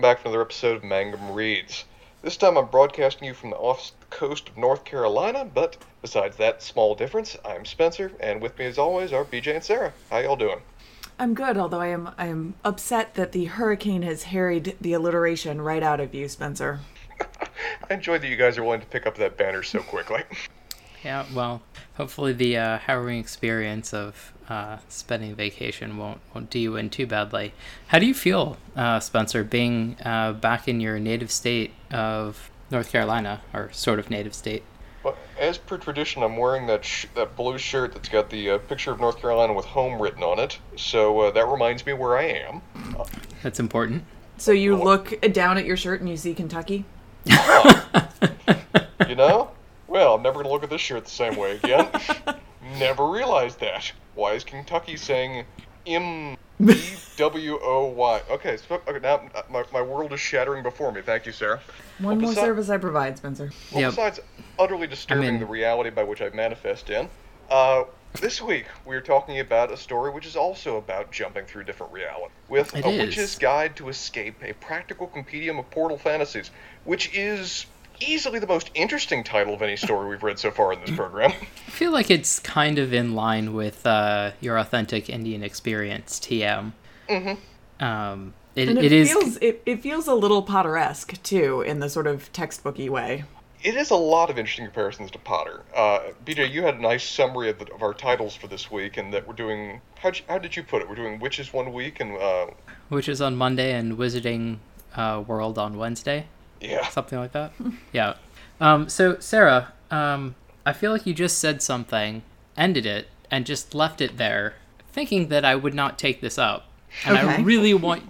Welcome back to another episode of Mangum Reads. This time I'm broadcasting you from the off coast of North Carolina, but besides that small difference, I'm Spencer, and with me as always are BJ and Sarah. How y'all doing? I'm good, although I am I am upset that the hurricane has harried the alliteration right out of you, Spencer. I enjoy that you guys are willing to pick up that banner so quickly. Yeah, well, hopefully the uh, harrowing experience of uh, spending vacation won't won't do you in too badly. How do you feel, uh, Spencer, being uh, back in your native state of North Carolina, or sort of native state? Well, as per tradition, I'm wearing that sh- that blue shirt that's got the uh, picture of North Carolina with home written on it, so uh, that reminds me where I am. That's important. So you look down at your shirt and you see Kentucky? You know? Well, I'm never going to look at this shirt the same way again. never realized that. Why is Kentucky saying M E W O Y? Okay, so, okay, now uh, my, my world is shattering before me. Thank you, Sarah. One Well, more besi- service I provide, Spencer. Well, Yep. besides utterly disturbing the reality by which I manifest in, uh, this week we're talking about a story which is also about jumping through different reality, with It a is. witch's guide to escape a practical compendium of portal fantasies, which is easily the most interesting title of any story we've read so far in this program. I feel like it's kind of in line with uh, your authentic Indian experience, TM. Mm-hmm. Um, it, And it it, is feels it, it feels a little Potter-esque too, in the sort of textbooky way. It is a lot of interesting comparisons to Potter. Uh, BJ, you had a nice summary of, the, of our titles for this week, and that we're doing. How how did you put it? We're doing witches one week, and uh, which is on Monday and Wizarding uh, World on Wednesday. Yeah, something like that. yeah. Um, so Sarah, um, I feel like you just said something, ended it, and just left it there, thinking that I would not take this up, and I really want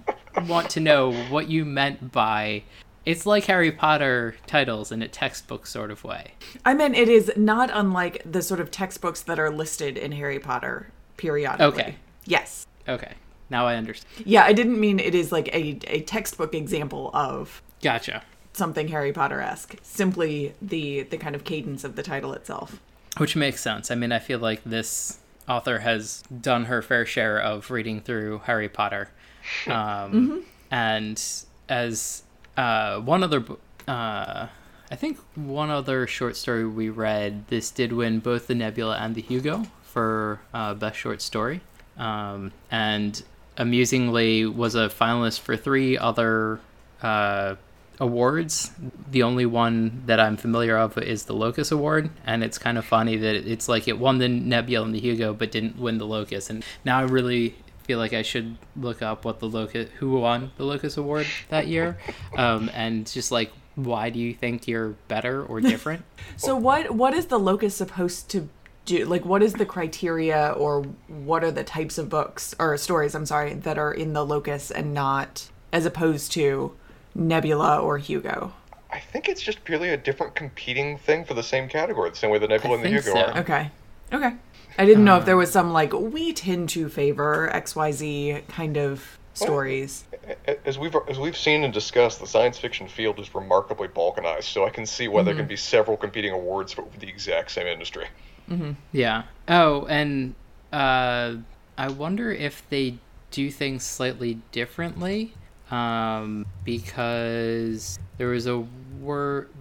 want to know what you meant by. It's like Harry Potter titles in a textbook sort of way. I mean, it is not unlike the sort of textbooks that are listed in Harry Potter periodically. Okay. Yes. Okay, now I understand. Yeah, I didn't mean it is like a, a textbook example of Gotcha. Something Harry Potter-esque. Simply the the kind of cadence of the title itself. Which makes sense. I mean, I feel like this author has done her fair share of reading through Harry Potter. Um, And as uh, one other, uh, I think one other short story we read, this did win both the Nebula and the Hugo for uh, Best Short Story. Um, and amusingly, was a finalist for three other uh, awards. The only one that I'm familiar of is the Locus Award, and it's kind of funny that it's like it won the Nebula and the Hugo, but didn't win the Locus. And now I really feel like I should look up what the Locus, who won the Locus Award that year, um, and just like why do you think you're better or different? So what what is the locus supposed to do? Like what is the criteria or what are the types of books or stories, I'm sorry, that are in the locus and not as opposed to Nebula or Hugo? I think it's just purely a different competing thing for the same category, the same way the Nebula and the Hugo so. are. Okay. Okay. I didn't know if there was some like we tend to favor XYZ kind of stories. A- As we've as we've seen and discussed, the science fiction field is remarkably balkanized, so I can see why there can be several competing awards for the exact same industry. Yeah. Oh, and uh, I wonder if they do things slightly differently, um, because there was a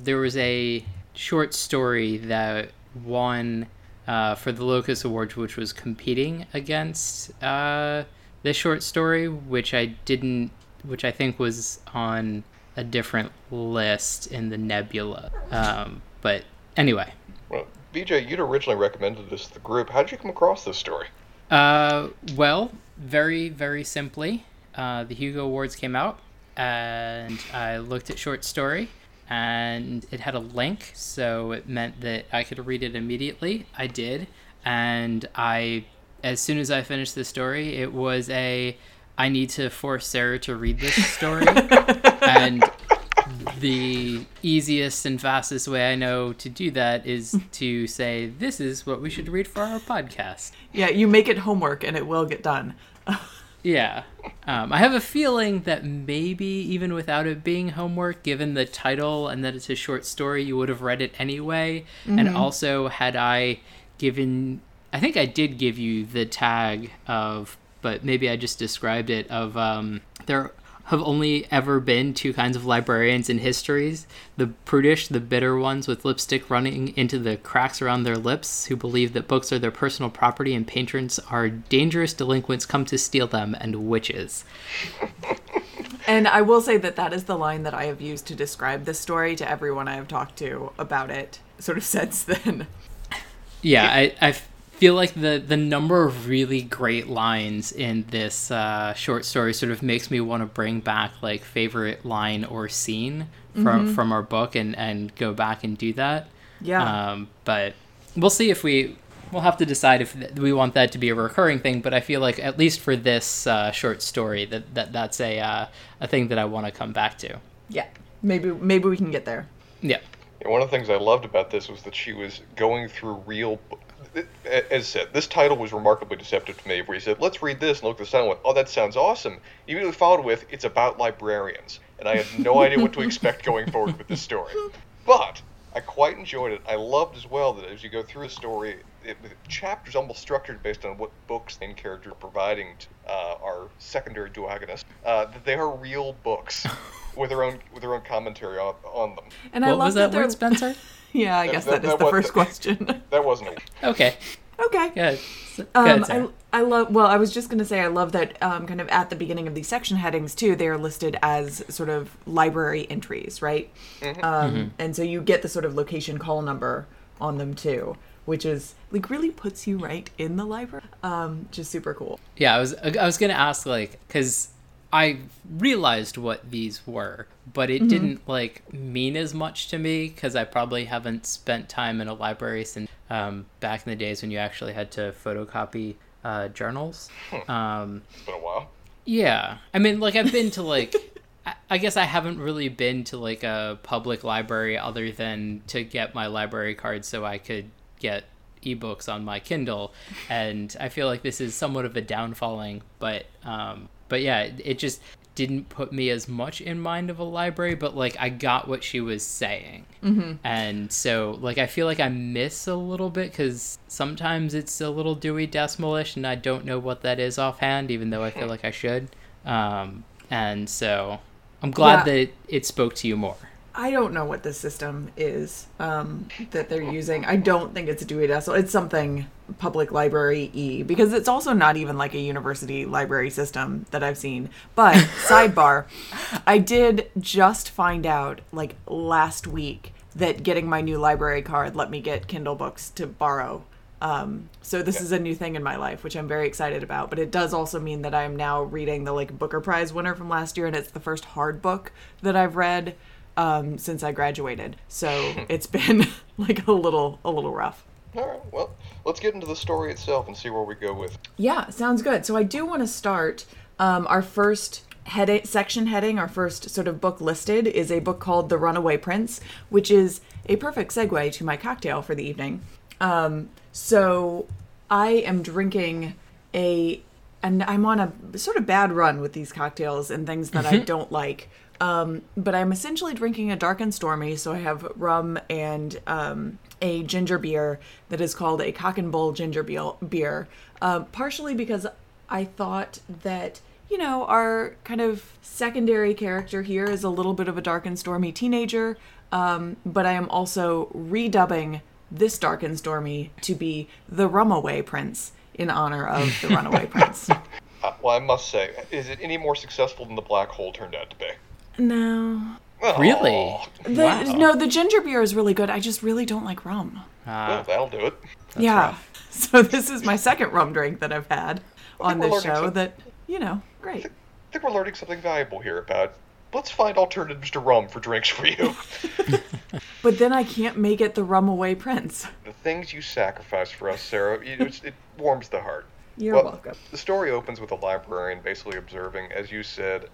there was a short story that won uh, for the Locus Awards, which was competing against uh, this short story, which I didn't, which I think was on a different list in the Nebula. Um, but anyway. Well, BJ, you'd originally recommended this to the group. How did you come across this story? Uh, well, very, very simply, uh, the Hugo Awards came out, and I looked at short story, and it had a link, so it meant that I could read it immediately. I did, and I, as soon as I finished the story, it was a, I need to force Sarah to read this story, and the easiest and fastest way I know to do that is to say, this is what we should read for our podcast. Yeah, you make it homework and it will get done. Yeah. Um, I have a feeling that maybe even without it being homework, given the title and that it's a short story, you would have read it anyway. And also, had I given, I think I did give you the tag of, but maybe I just described it of, um, there have only ever been two kinds of librarians in histories the prudish, the bitter ones with lipstick running into the cracks around their lips, who believe that books are their personal property and patrons are dangerous delinquents come to steal them, and witches. And I will say that that is the line that I have used to describe this story to everyone I have talked to about it, sort of since then. Yeah, I, I feel like the, the number of really great lines in this uh, short story sort of makes me want to bring back like favorite line or scene from from our book and, and go back and do that. Yeah. Um, but we'll see if we we'll have to decide if th- we want that to be a recurring thing. But I feel like at least for this uh, short story that, that that's a uh, a thing that I want to come back to. yeah. Maybe maybe we can get there. Yeah. And one of the things I loved about this was that she was going through real. As said, this title was remarkably deceptive to me. Where he said, "Let's read this," and looked at the title and went, "Oh, that sounds awesome." He immediately followed with, "It's about librarians," and I had no idea what to expect going forward with this story. But I quite enjoyed it. I loved as well that as you go through the story, it, the chapters almost structured based on what books the main character are providing to uh, our secondary duogonist. Uh, that they are real books with their own with their own commentary on, on them. And I love was that they're word, Spencer? Yeah, I That- guess that- that is that the was- first question. That wasn't a okay. okay. Good. Good, Um, I, I love. Well, I was just gonna say I love that um, kind of at the beginning of these section headings too. They are listed as sort of library entries, right? Um, And so you get the sort of location call number on them too, which is like really puts you right in the library. Um, just super cool. Yeah, I was I was gonna ask like because I realized what these were, but it didn't like mean as much to me because I probably haven't spent time in a library since um, back in the days when you actually had to photocopy uh, journals. Um, it's been a while. yeah, I mean, like I've been to like. I- I guess I haven't really been to like a public library other than to get my library card so I could get ebooks on my Kindle, and I feel like this is somewhat of a downfalling. But um, but yeah, it, it just didn't put me as much in mind of a library. But like I got what she was saying, mm-hmm. and so like I feel like I miss a little bit because sometimes it's a little Dewey Decimalish, and I don't know what that is offhand, even though I feel like I should. Um, and so I'm glad Yeah. that it spoke to you more. I don't know what the system is um, that they're using. I don't think it's a Dewey Decimal. It's something public library e because it's also not even like a university library system that I've seen. But sidebar, I did just find out like last week that getting my new library card let me get Kindle books to borrow. Um, so this is a new thing in my life, which I'm very excited about. But it does also mean that I'm now reading the like Booker Prize winner from last year, and it's the first hard book that I've read um, since I graduated. So it's been like a little a little rough. All right, well, let's get into the story itself and see where we go with. Yeah, sounds good. So I do want to start um, our first heading section heading. Our first sort of book listed is a book called The Runaway Prince, which is a perfect segue to my cocktail for the evening. Um, so I am drinking a, and I'm on a sort of bad run with these cocktails and things that I don't like. Um, but I'm essentially drinking a dark and stormy. So I have rum and um, a ginger beer that is called a cock and bull ginger beer. beer uh, partially because I thought that you know our kind of secondary character here is a little bit of a dark and stormy teenager. Um, but I am also redubbing this dark and stormy to be the Rumaway Prince in honor of the Runaway Prince. Uh, well, I must say, is it any more successful than the black hole turned out to be? No. Oh, Really? The, Wow. No, the ginger beer is really good. I just really don't like rum. Well, Uh, that'll do it. yeah. rough. So this is my second rum drink that I've had on this show some- that, you know, great. I think we're learning something valuable here about. Let's find alternatives to rum for drinks for you. But then I can't make it the rum away Prince. the things you sacrifice for us, Sarah, you- it's, it warms the heart. You're Well, welcome. The story opens with a librarian basically observing, as you said,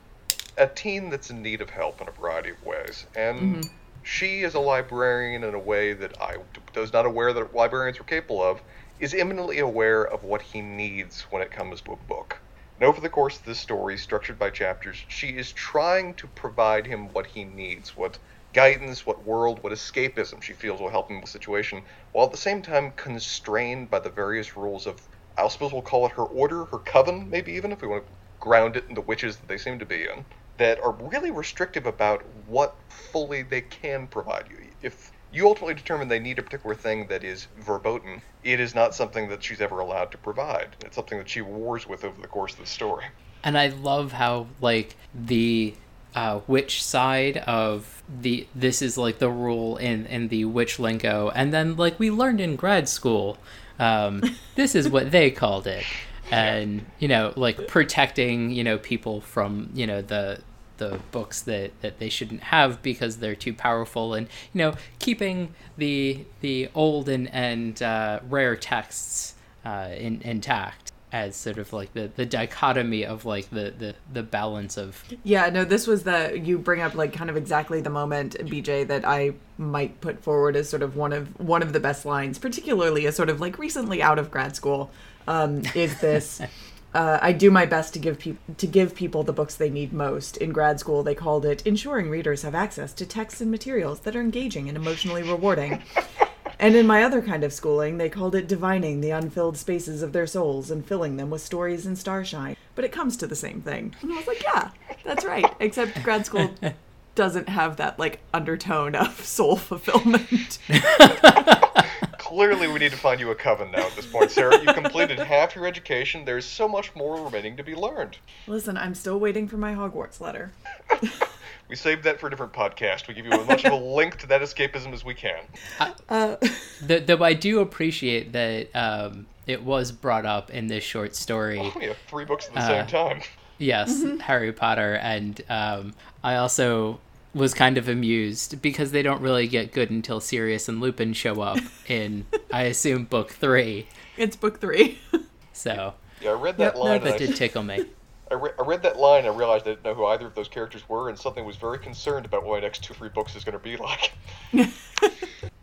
a teen that's in need of help in a variety of ways. And mm-hmm. she, is a librarian, in a way that I was not aware that librarians were capable of, is eminently aware of what he needs when it comes to a book. And over the course of this story, structured by chapters, she is trying to provide him what he needs, what guidance, what world, what escapism she feels will help him with the situation, while at the same time constrained by the various rules of, I suppose we'll call it her order, her coven, maybe even, if we want to ground it in the witches that they seem to be in. That are really restrictive about what fully they can provide you. If you ultimately determine they need a particular thing that is verboten, it is not something that she's ever allowed to provide. It's something that she wars with over the course of the story. And I love how like the uh, witch side of the this is like the rule in in the witch lingo, and then like we learned in grad school, um, this is what they called it, and you know like protecting you know people from you know the the books that, that they shouldn't have because they're too powerful and you know keeping the the old and and uh, rare texts uh, in, intact as sort of like the, the dichotomy of like the, the the balance of yeah no this was the you bring up like kind of exactly the moment bj that i might put forward as sort of one of one of the best lines particularly as sort of like recently out of grad school um, is this uh, I do my best to give people to give people the books they need most. In grad school, they called it ensuring readers have access to texts and materials that are engaging and emotionally rewarding. and in my other kind of schooling, they called it divining the unfilled spaces of their souls and filling them with stories and starshine. But it comes to the same thing. And I was like, yeah, that's right. Except grad school doesn't have that like undertone of soul fulfillment. Clearly, we need to find you a coven now at this point, Sarah. You completed half your education. There's so much more remaining to be learned. Listen, I'm still waiting for my Hogwarts letter. we saved that for a different podcast. We give you as much of a link to that escapism as we can. Uh, though, though I do appreciate that um, it was brought up in this short story. Oh, we have three books at the uh, same time. Yes, mm-hmm. Harry Potter, and um, I also was kind of amused because they don't really get good until Sirius and Lupin show up in, I assume, book three. It's book three. so. Yeah, I read that yep, line. That did tickle me. I, re- I read that line I realized I didn't know who either of those characters were, and something was very concerned about what my next two, three books is going to be like.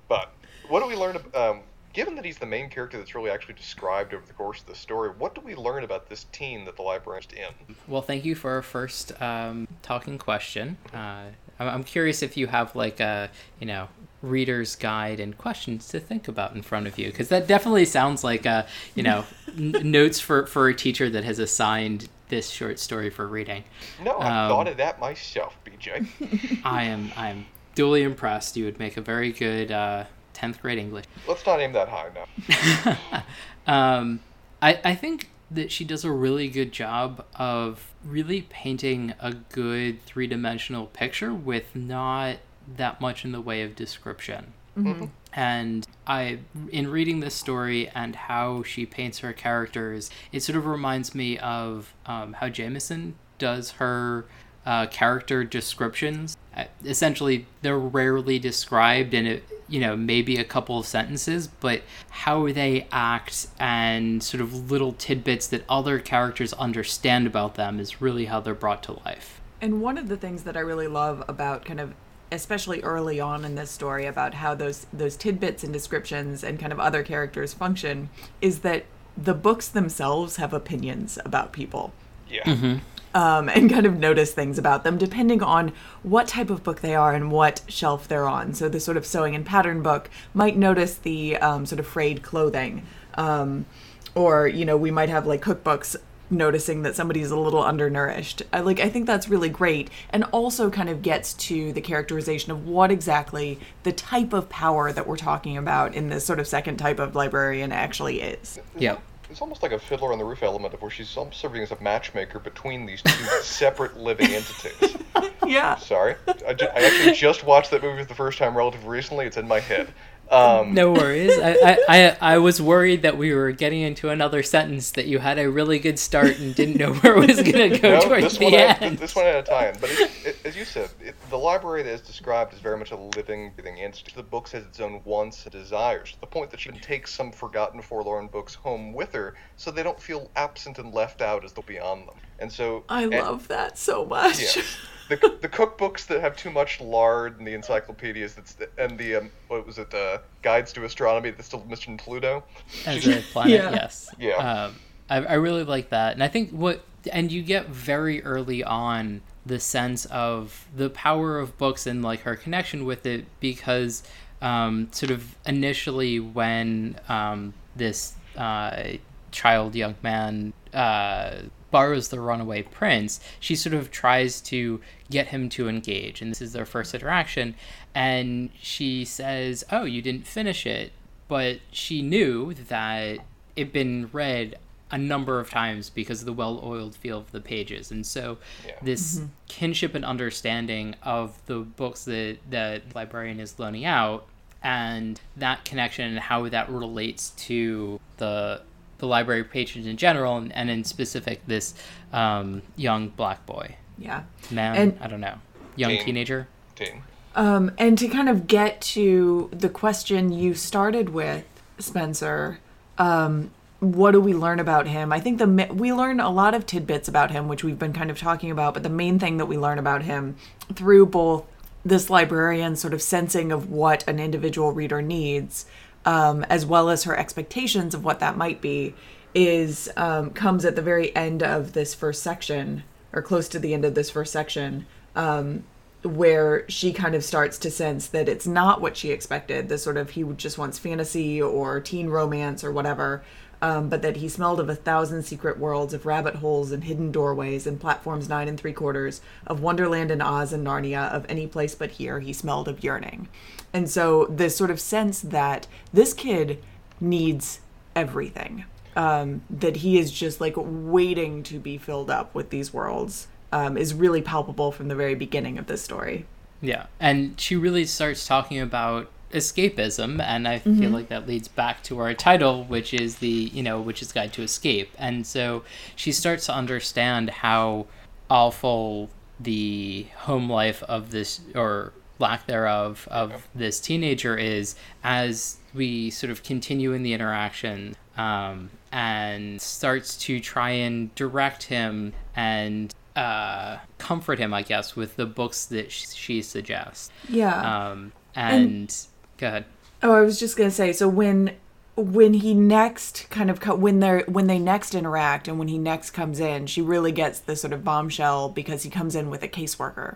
but what do we learn? Um, given that he's the main character that's really actually described over the course of the story, what do we learn about this teen that the librarian's in? Well, thank you for our first um, talking question. Uh, I'm curious if you have like a you know reader's guide and questions to think about in front of you because that definitely sounds like a you know n- notes for for a teacher that has assigned this short story for reading. No, I um, thought of that myself, BJ. I am I am duly impressed. You would make a very good uh, tenth grade English. Let's not aim that high now. um, I I think that she does a really good job of really painting a good three dimensional picture with not that much in the way of description. Mm-hmm. And I, in reading this story and how she paints her characters, it sort of reminds me of um, how Jemisin does her uh, character descriptions. Uh, essentially, they're rarely described, in it you know, maybe a couple of sentences, but how they act and sort of little tidbits that other characters understand about them is really how they're brought to life. And one of the things that I really love about kind of especially early on in this story about how those those tidbits and descriptions and kind of other characters function is that the books themselves have opinions about people. Yeah. Mm-hmm um, and kind of notice things about them depending on what type of book they are and what shelf they're on. So the sort of sewing and pattern book might notice the um, sort of frayed clothing. Um, or, you know, we might have like cookbooks noticing that somebody's a little undernourished. I, like I think that's really great and also kind of gets to the characterization of what exactly the type of power that we're talking about in this sort of second type of librarian actually is. Yeah it's almost like a fiddler on the roof element of where she's serving as a matchmaker between these two separate living entities. Yeah. Sorry, I, ju- I, actually just watched that movie for the first time relatively recently. It's in my head. Um, no worries. I, I, I, I, was worried that we were getting into another sentence that you had a really good start and didn't know where it was going to go no, towards the end. Had, this one had a tie-in, but it, it, as you said, it, the library that is described is very much a living, breathing entity. The books has its own wants and desires. To the point that she can take some forgotten, forlorn books home with her, so they don't feel absent and left out as they'll be on them. And so I and, love that so much. Yeah. the, the cookbooks that have too much lard and the encyclopedias that's the, and the um, what was it the uh, guides to astronomy that still mentioned Pluto. As a planet yeah. yes. Yeah. Um, I, I really like that. And I think what and you get very early on the sense of the power of books and like her connection with it because um, sort of initially when um, this uh, child young man uh, borrows the runaway prince, she sort of tries to get him to engage. And this is their first interaction. And she says, Oh, you didn't finish it. But she knew that it'd been read a number of times because of the well-oiled feel of the pages and so yeah. this mm-hmm. kinship and understanding of the books that the librarian is loaning out and that connection and how that relates to the the library patrons in general and, and in specific this um, young black boy yeah man and, i don't know young teen. teenager teen um, and to kind of get to the question you started with spencer um, what do we learn about him? I think the we learn a lot of tidbits about him, which we've been kind of talking about. But the main thing that we learn about him through both this librarian sort of sensing of what an individual reader needs, um, as well as her expectations of what that might be, is um, comes at the very end of this first section, or close to the end of this first section, um, where she kind of starts to sense that it's not what she expected. The sort of he just wants fantasy or teen romance or whatever um, but that he smelled of a thousand secret worlds, of rabbit holes and hidden doorways, and platforms nine and three quarters, of Wonderland and Oz and Narnia, of any place but here, he smelled of yearning. And so, this sort of sense that this kid needs everything, um, that he is just like waiting to be filled up with these worlds, um, is really palpable from the very beginning of this story. Yeah. And she really starts talking about escapism and i mm-hmm. feel like that leads back to our title which is the you know witch's guide to escape and so she starts to understand how awful the home life of this or lack thereof of this teenager is as we sort of continue in the interaction um, and starts to try and direct him and uh, comfort him, I guess, with the books that she suggests. Yeah. Um, and, and Go ahead. Oh, I was just gonna say. So when when he next kind of co- when they're when they next interact and when he next comes in, she really gets the sort of bombshell because he comes in with a caseworker,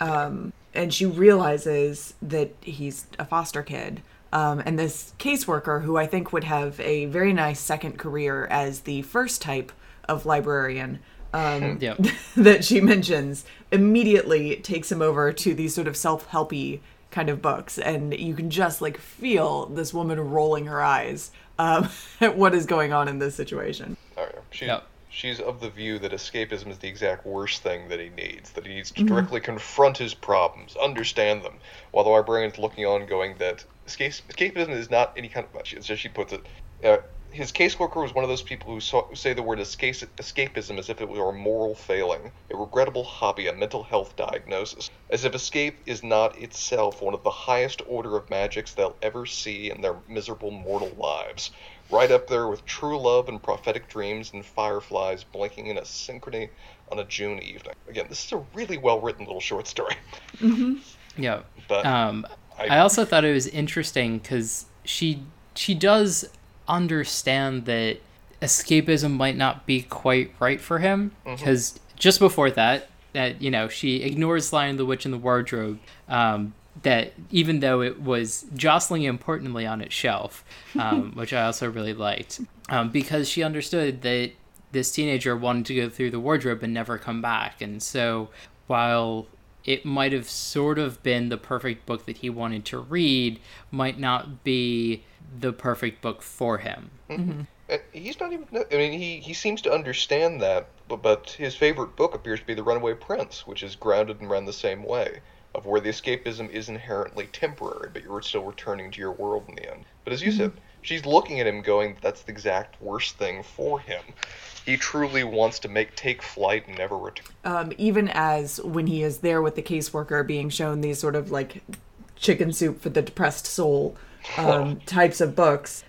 um, and she realizes that he's a foster kid. Um, and this caseworker, who I think would have a very nice second career as the first type of librarian, um, yep. that she mentions, immediately takes him over to these sort of self helpy kind of books and you can just like feel this woman rolling her eyes um, at what is going on in this situation oh, yeah. she, yep. she's of the view that escapism is the exact worst thing that he needs that he needs to mm-hmm. directly confront his problems understand them while the librarian's looking on going that escapism is not any kind of as she puts it uh, his caseworker was one of those people who, saw, who say the word escape, escapism as if it were a moral failing, a regrettable hobby, a mental health diagnosis, as if escape is not itself one of the highest order of magics they'll ever see in their miserable mortal lives. Right up there with true love and prophetic dreams and fireflies blinking in a synchrony on a June evening. Again, this is a really well written little short story. Mm-hmm. Yeah. But um, I, I also thought it was interesting because she she does understand that escapism might not be quite right for him because mm-hmm. just before that that you know she ignores Lion the Witch in the Wardrobe um, that even though it was jostling importantly on its shelf um, which I also really liked um, because she understood that this teenager wanted to go through the wardrobe and never come back and so while it might have sort of been the perfect book that he wanted to read might not be the perfect book for him. Mm-hmm. He's not even. I mean, he, he seems to understand that, but, but his favorite book appears to be The Runaway Prince, which is grounded and run the same way, of where the escapism is inherently temporary, but you're still returning to your world in the end. But as you mm-hmm. said, she's looking at him going, that's the exact worst thing for him. He truly wants to make take flight and never return. Um, even as when he is there with the caseworker being shown these sort of like chicken soup for the depressed soul um, types of books,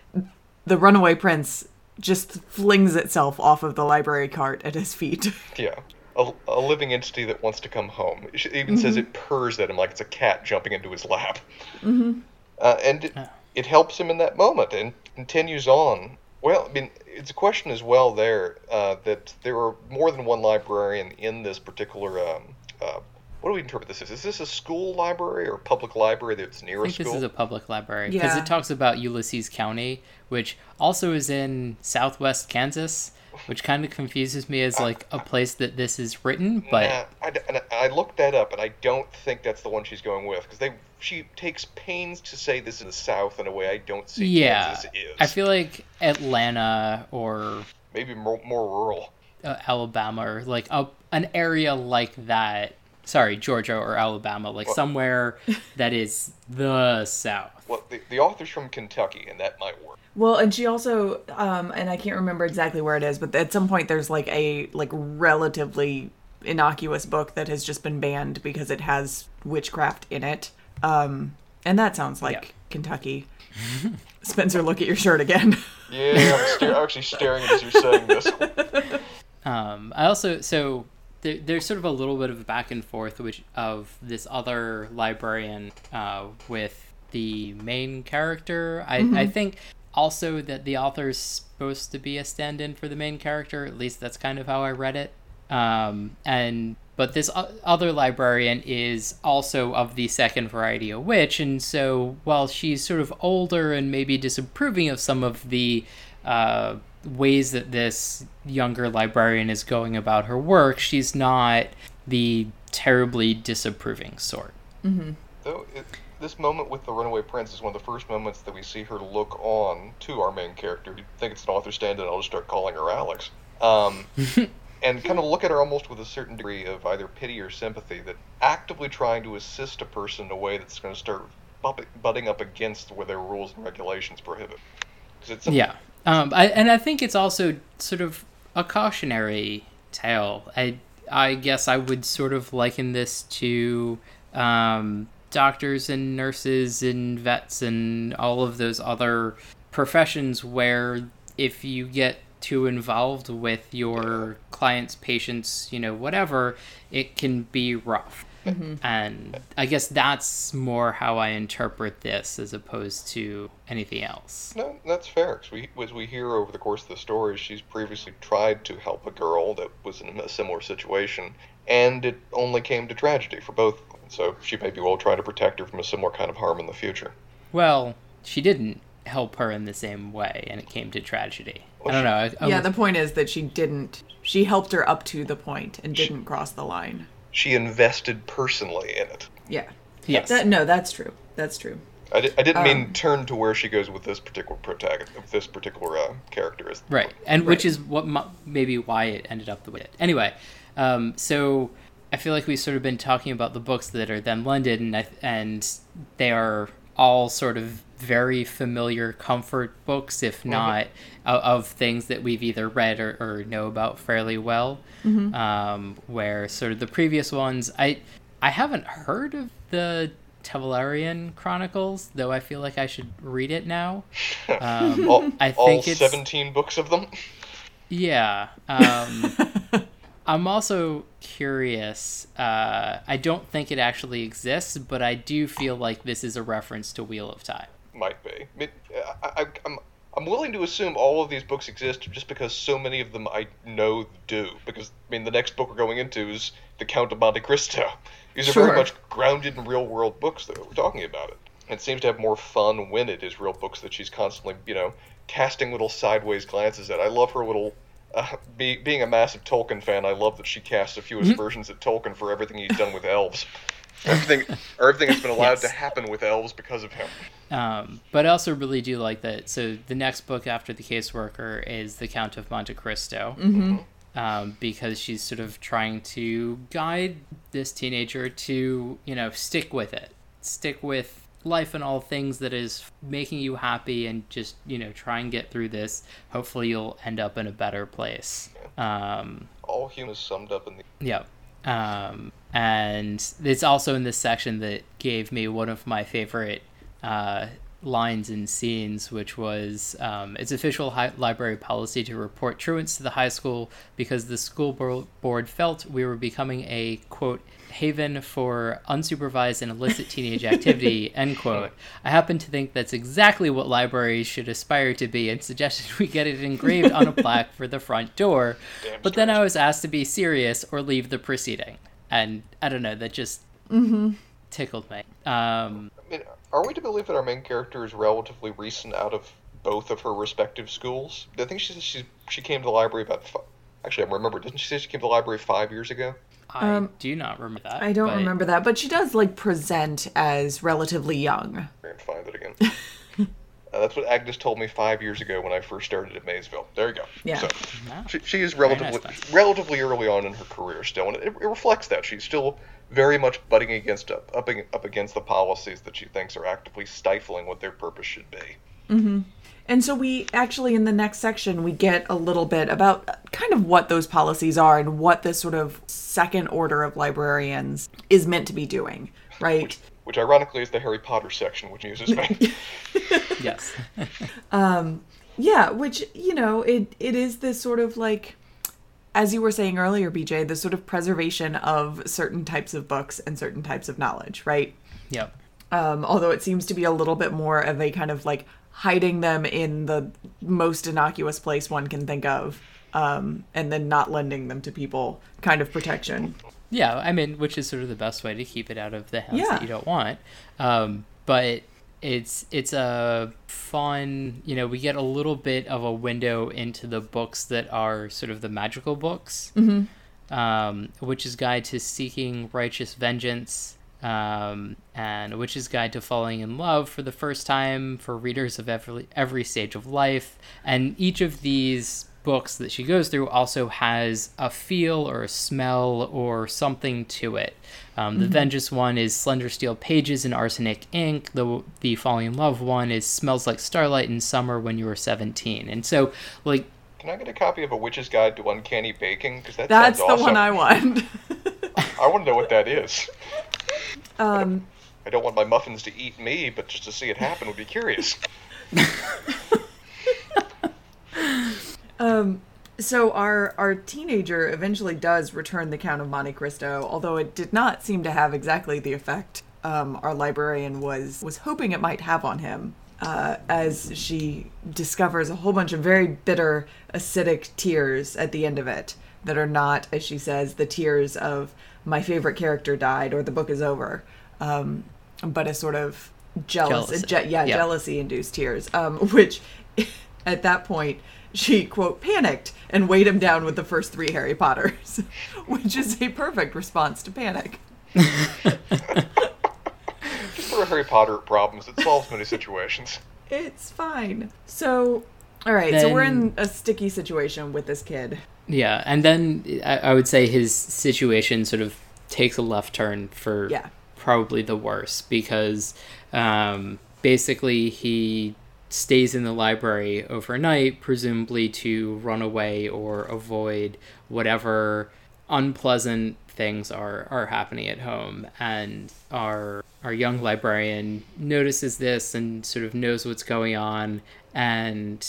the Runaway Prince just flings itself off of the library cart at his feet. Yeah. A, a living entity that wants to come home. It even mm-hmm. says it purrs at him like it's a cat jumping into his lap. Mm-hmm. Uh, and it, it, helps him in that moment and continues on. Well, I mean, it's a question as well there uh, that there are more than one librarian in this particular um, uh, what do we interpret this as? Is this a school library or a public library that's near I think a school? This is a public library because yeah. it talks about Ulysses County, which also is in southwest Kansas. which kind of confuses me as like a place that this is written. But Nah, I, d- and I looked that up, and I don't think that's the one she's going with because they she takes pains to say this is the South in a way I don't see yeah, Kansas is. I feel like Atlanta or maybe more, more rural. uh, Alabama or like a, an area like that. Sorry, Georgia or Alabama, like Well- somewhere that is the South. Well, the, the author's from Kentucky, and that might work. Well, and she also, um, and I can't remember exactly where it is, but at some point there's like a like relatively innocuous book that has just been banned because it has witchcraft in it. Um, and that sounds like Yeah. Kentucky. Spencer, look at your shirt again. Yeah, I'm, sta- I'm actually staring as you're saying this. Um, I also so there, there's sort of a little bit of a back and forth which of this other librarian uh, with the main character. I, I think also that the author's supposed to be a stand-in for the main character. At least that's kind of how I read it. Um, and but this other librarian is also of the second variety of witch, and so while she's sort of older and maybe disapproving of some of the uh, ways that this younger librarian is going about her work, she's not the terribly disapproving sort. Though it, this moment with the runaway prince is one of the first moments that we see her look on to our main character. You think it's an author stand-in, I'll just start calling her Alix. Um, and kind of look at her almost with a certain degree of either pity or sympathy that actively trying to assist a person in a way that's going to start butting up against where their rules and regulations prohibit. 'Cause it's Yeah. Um, I, and I think it's also sort of a cautionary tale. I I guess I would sort of liken this to um, doctors and nurses and vets and all of those other professions where if you get too involved with your clients, patients, you know, whatever, it can be rough. Mm-hmm. And I guess that's more how I interpret this as opposed to anything else. No, that's fair. 'cause we, as we hear over the course of the story, she's previously tried to help a girl that was in a similar situation, and it only came to tragedy for both. So she may be well trying to protect her from a similar kind of harm in the future. Well, she didn't help her in the same way, and it came to tragedy. I don't know. I, I yeah, was- the point is that she didn't. She helped her up to the point and didn't cross the line. She invested personally in it. Yeah. yes. That no, that's true. That's true. I, di- I didn't Um, mean turn to where she goes with this particular protagonist, this particular uh, character. Is Right, and which is what mu- maybe why it ended up the way it. Did. Anyway, um, so I feel like we've sort of been talking about the books that are then lended, and I, and they are all sort of very familiar comfort books, if not of, of things that we've either read or, or know about fairly well. Um, where sort of the previous ones, I I haven't heard of the Tevalarian Chronicles, though I feel like I should read it now. Um, all, I all think it's- 17 books of them. Yeah. Um, I'm also curious. Uh, I don't think it actually exists, but I do feel like this is a reference to Wheel of Time. Might be. I I, I'm I'm willing to assume all of these books exist just because so many of them I know do. Because I mean, the next book we're going into is The Count of Monte Cristo. These are Sure. very much grounded in real world books that we're talking about it. And it seems to have more fun when it is real books that she's constantly, you know, casting little sideways glances at. I love her little. Uh, be, being a massive Tolkien fan, I love that she casts a few aspersions at Tolkien for everything he's done with elves. Everything, everything that's been allowed to happen with elves because of him. Um, but I also really do like that. So the next book after the caseworker is The Count of Monte Cristo. Um, because she's sort of trying to guide this teenager to, you know, stick with it. Stick with life and all things that is making you happy and just, you know, try and get through this. Hopefully you'll end up in a better place. Um, All humans summed up in the yeah. Um, and it's also in this section that gave me one of my favorite uh, lines and scenes, which was um, it's official hi- library policy to report truants to the high school because the school bo- board felt we were becoming a quote haven for unsupervised and illicit teenage activity end quote i happen to think that's exactly what libraries should aspire to be and suggested we get it engraved on a plaque for the front door Damn but then. I was asked to be serious or leave the proceeding. And I don't know, that just tickled me. Um, I mean, are we to believe that our main character is relatively recent out of both of her respective schools. I think she said she she came to the library about. Five, actually, I remember. Didn't she say she came to the library five years ago? I Um, do not remember that. I don't but- remember that, but she does like present as relatively young. and find it again. uh, that's what Agnes told me five years ago when I first started at Maysville. There you go. Yeah. So Wow. she, she is relatively nice, relatively early on in her career still, and it, it reflects that she's still very much butting against up up, up against the policies that she thinks are actively stifling what their purpose should be. And so we actually in the next section we get a little bit about kind of what those policies are and what this sort of second order of librarians is meant to be doing, right? Which ironically is the Harry Potter section, which amuses me. Yes. Yeah, which you know, it it is this sort of like as you were saying earlier, BJ, the sort of preservation of certain types of books and certain types of knowledge, right? yep. um, although it seems to be a little bit more of a kind of like hiding them in the most innocuous place one can think of um, and then not lending them to people kind of protection Yeah, I mean, which is sort of the best way to keep it out of the hands Yeah. that you don't want. Um, but it's it's a fun, you know, we get a little bit of a window into the books that are sort of the magical books, mm-hmm. um, Witch's Guide to Seeking Righteous Vengeance. Um, and A Witch's Guide to Falling in Love for the first time for readers of every every stage of life, and each of these books that she goes through also has a feel or a smell or something to it. Um, the Vengeance one is slender steel pages and arsenic ink. The the Falling in Love one is smells like starlight in summer when you were seventeen. And so, like, Can I get a copy of A Witch's Guide to Uncanny Baking? Because that that's the awesome. one i want I want to know what that is. um, I don't want my muffins to eat me, but just to see it happen would be curious. um, so our our teenager eventually does return the count of monte cristo although it did not seem to have exactly the effect um, our librarian was was hoping it might have on him uh, as she discovers a whole bunch of very bitter acidic tears at the end of it that are not as she says the tears of my favorite character died or the book is over um, but a sort of jealous Jealousy. je- yeah, Yeah. jealousy induced tears um, which at that point she quote panicked and weighed him down with the first three harry potters which is a perfect response to panic Just throw Harry Potter problems. It solves many situations. it's fine so all right so we're in a sticky situation with this kid yeah. And then I, I would say his situation sort of takes a left turn for Yeah. probably the worst because um, basically he stays in the library overnight, presumably to run away or avoid whatever unpleasant things are are happening at home and our our young librarian notices this and sort of knows what's going on and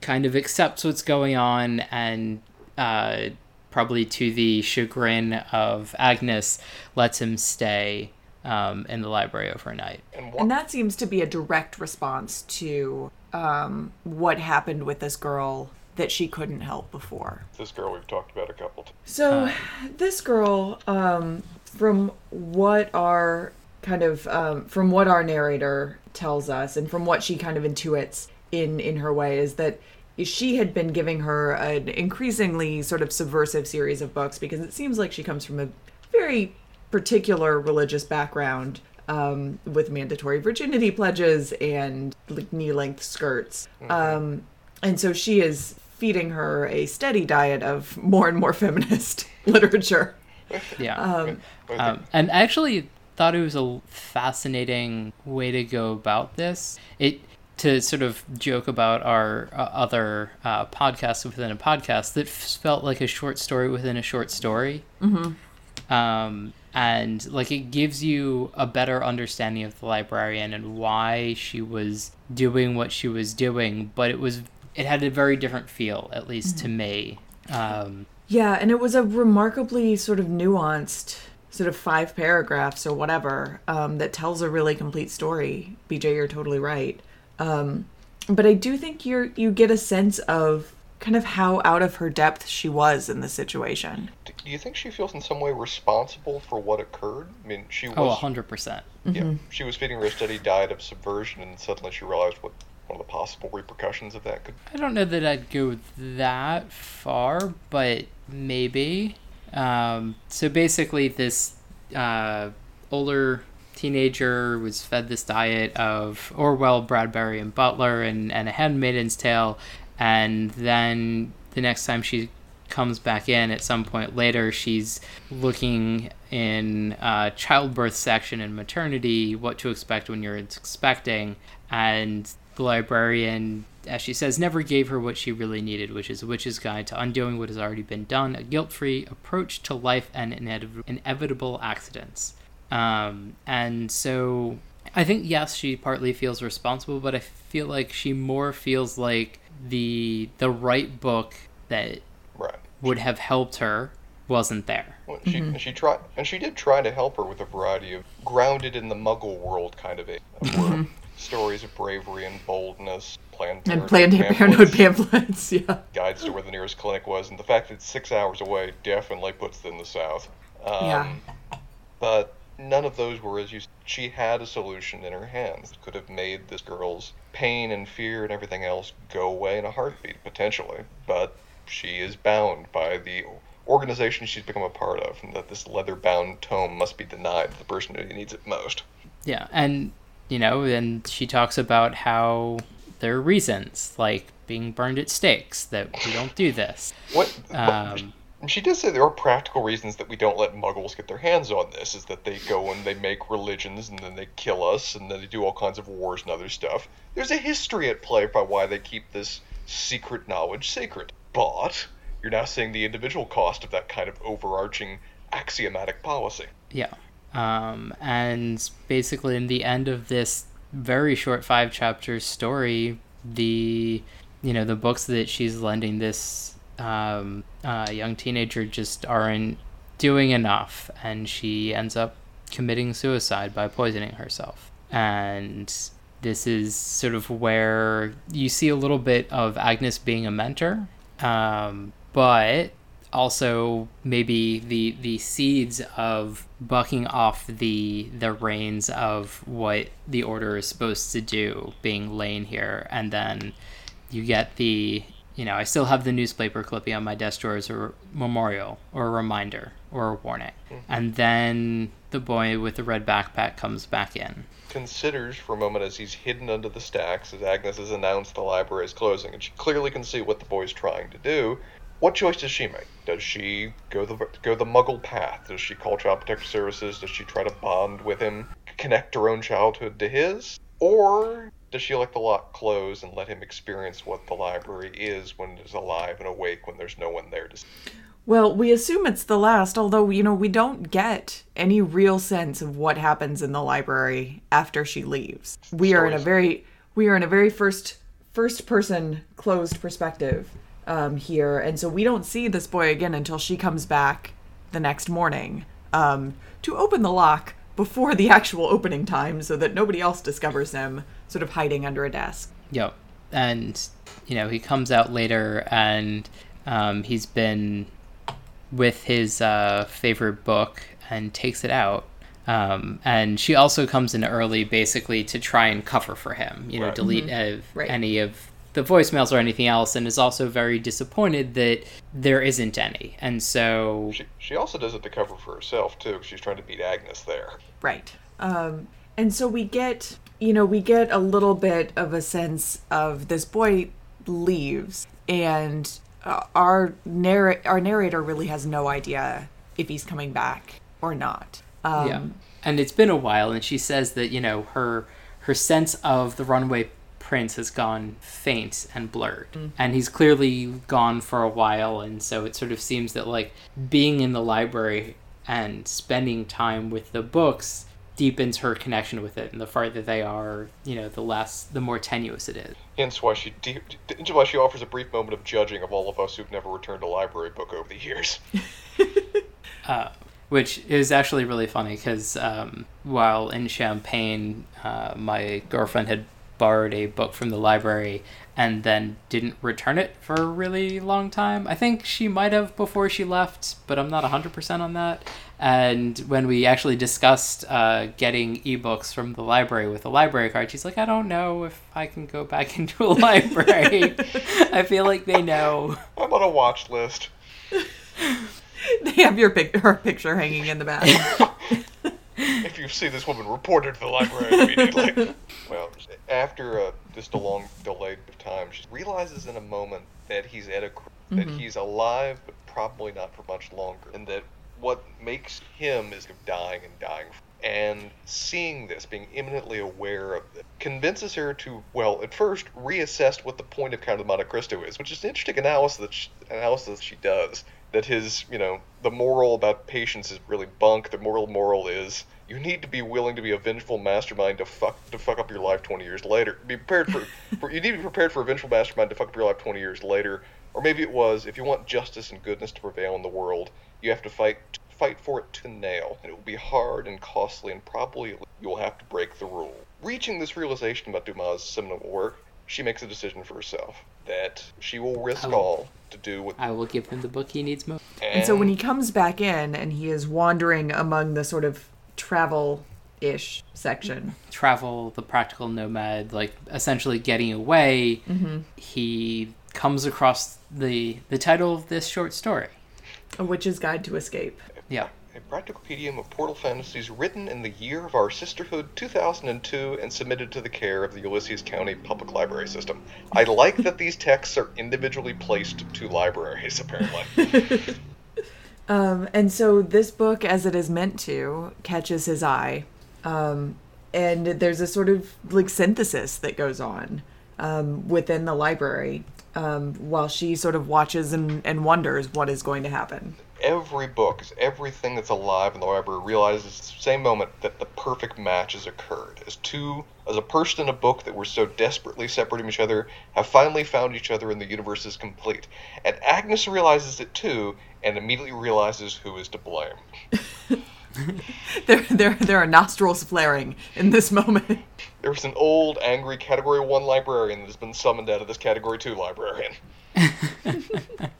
kind of accepts what's going on and uh, probably to the chagrin of Agnes lets him stay um, in the library overnight. And that seems to be a direct response to um, what happened with this girl that she couldn't help before this girl we've talked about a couple times. So, this girl, um, from what our kind of um, from what our narrator tells us, and from what she kind of intuits in in her way, is that she had been giving her an increasingly sort of subversive series of books because it seems like she comes from a very particular religious background um, with mandatory virginity pledges and like knee-length skirts. Um, and so she is feeding her a steady diet of more and more feminist literature. Yeah. Um, Um, and I actually thought it was a fascinating way to go about this. It to sort of joke about our uh, other uh, podcasts within a podcast that f- felt like a short story within a short story. Mm-hmm. Um, and like it gives you a better understanding of the librarian and why she was doing what she was doing, but it was it had a very different feel, at least to me. Um, Yeah, and it was a remarkably sort of nuanced, sort of five paragraphs or whatever um, that tells a really complete story. BJ, you're totally right. Um, but I do think you're you get a sense of kind of how out of her depth she was in the situation. Do do you think she feels in some way responsible for what occurred? I mean, she oh, was hundred percent. yeah, she was feeding her a steady diet of subversion, and suddenly she realized what one of the possible repercussions of that could. I don't know that I'd go that far, but maybe. Um, so basically, this uh, older teenager was fed this diet of Orwell, Bradbury, and Butler, and, and A Handmaid's Tale, and then the next time she comes back in at some point later, she's looking in childbirth section and maternity, what to expect when you're expecting, and the librarian, as she says, never gave her what she really needed, which is a witch's guide to undoing what has already been done, a guilt free approach to life and inev- inevitable accidents. Um, and so I think, yes, she partly feels responsible, but I feel like she more feels like the the right book that Right. would have helped her wasn't there. Well, she and she tried and she did try to help her with a variety of grounded in the Muggle world kind of a of where stories of bravery and boldness, Planned And Planned Parenthood pamphlets, pamphlets, yeah. guides to where the nearest clinic was, and the fact that it's six hours away definitely puts it in the south. Um, Yeah. But none of those were as you. She had a solution in her hands that could have made this girl's pain and fear and everything else go away in a heartbeat potentially. But she is bound by the organization she's become a part of, and that this leather-bound tome must be denied to the person who needs it most. Yeah, and you know, and she talks about how there are reasons, like being burned at stakes, that we don't do this. What? Um, She did say there are practical reasons that we don't let muggles get their hands on this, is that they go and they make religions and then they kill us and then they do all kinds of wars and other stuff. There's a history at play by why they keep this secret knowledge secret. But you're now seeing the individual cost of that kind of overarching axiomatic policy. Yeah. Um, and basically, in the end of this very short five chapter story, the you know the books that she's lending this um, uh, young teenager just aren't doing enough, and she ends up committing suicide by poisoning herself. And this is sort of where you see a little bit of Agnes being a mentor, um, but also maybe the the seeds of bucking off the the reins of what the order is supposed to do being laid here. And then you get the you know i still have the newspaper clipping on my desk drawer as a memorial or a reminder or a warning. Mm-hmm. And then the boy with the red backpack comes back in. Considers for a moment as he's hidden under the stacks as Agnes has announced the library is closing, and she clearly can see what the boy's trying to do. What choice does she make? Does she go the go the Muggle path? Does she call Child Protective Services? Does she try to bond with him, connect her own childhood to his, or does she let the lock close and let him experience what the library is when it is alive and awake when there's no one there to? see? Well, we assume it's the last, although, you know, we don't get any real sense of what happens in the library after she leaves. We are in a very we are in a very first first person closed perspective um, here, and so we don't see this boy again until she comes back the next morning um, to open the lock before the actual opening time, so that nobody else discovers him sort of hiding under a desk. Yep. And, you know, he comes out later and um, he's been with his uh, favorite book and takes it out. Um, and she also comes in early basically to try and cover for him, you know, Right. delete uh, Right. any of the voicemails or anything else, and is also very disappointed that there isn't any. And so, She she also does it to cover for herself too. 'cause She's trying to beat Agnes there. Right. Um, and so we get, you know, we get a little bit of a sense of this boy leaves, and uh, our narr- our narrator really has no idea if he's coming back or not. Um, yeah. And it's been a while, and she says that, you know, her her sense of the runaway prince has gone faint and blurred. And he's clearly gone for a while, and so it sort of seems that, like, being in the library and spending time with the books deepens her connection with it, and the farther they are, you know, the less, the more tenuous it is. Hence why she de- hence why she offers a brief moment of judging of all of us who've never returned a library book over the years. uh, which is actually really funny because um, while in Champaign, uh, my girlfriend had borrowed a book from the library and then didn't return it for a really long time. I think she might have before she left, but I'm not 100% on that. And when we actually discussed uh, getting ebooks from the library with a library card, she's like, I don't know if I can go back into a library. I feel like they know. I'm on a watch list. They have your pic- her picture hanging in the back. If you see this woman, report her to the library immediately. well, after uh, just a long delay of time, she realizes in a moment that he's at a cr- that he's alive, but probably not for much longer, and that what makes him is dying and dying. And seeing this, being imminently aware of it, convinces her to, well, at first, reassess what the point of Count of Monte Cristo is, which is an interesting analysis that she, analysis she does. That his, you know, the moral about patience is really bunk. The moral moral is you need to be willing to be a vengeful mastermind to fuck to fuck up your life 20 years later. Be prepared for, for you need to be prepared for a vengeful mastermind to fuck up your life 20 years later. Or maybe it was if you want justice and goodness to prevail in the world, you have to fight fight for it to the nail, and it will be hard and costly, and probably you will have to break the rule. Reaching this realization about Dumas' seminal work, she makes a decision for herself that she will risk will- all to do what. I will give him the book he needs most. And so when he comes back in and he is wandering among the sort of travel ish section, travel, the practical nomad, like essentially getting away, mm-hmm. he comes across the the title of this short story. A Witch's Guide to Escape. Yeah. A practical compendium of portal fantasies written in the year of our sisterhood 2002 and submitted to the care of the Ulysses County Public Library System. I like that these texts are individually placed to libraries, apparently. Um, and so this book, as it is meant to, catches his eye. Um, and there's a sort of like synthesis that goes on um, within the library um, while she sort of watches and, and wonders what is going to happen. Every book, is everything that's alive in the library realizes at the same moment that the perfect match has occurred. As two, as a person and a book that were so desperately separated from each other, have finally found each other and the universe is complete. And Agnes realizes it too, and immediately realizes who is to blame. There, there, there are nostrils flaring in this moment. There's an old, angry Category 1 librarian that has been summoned out of this Category 2 librarian.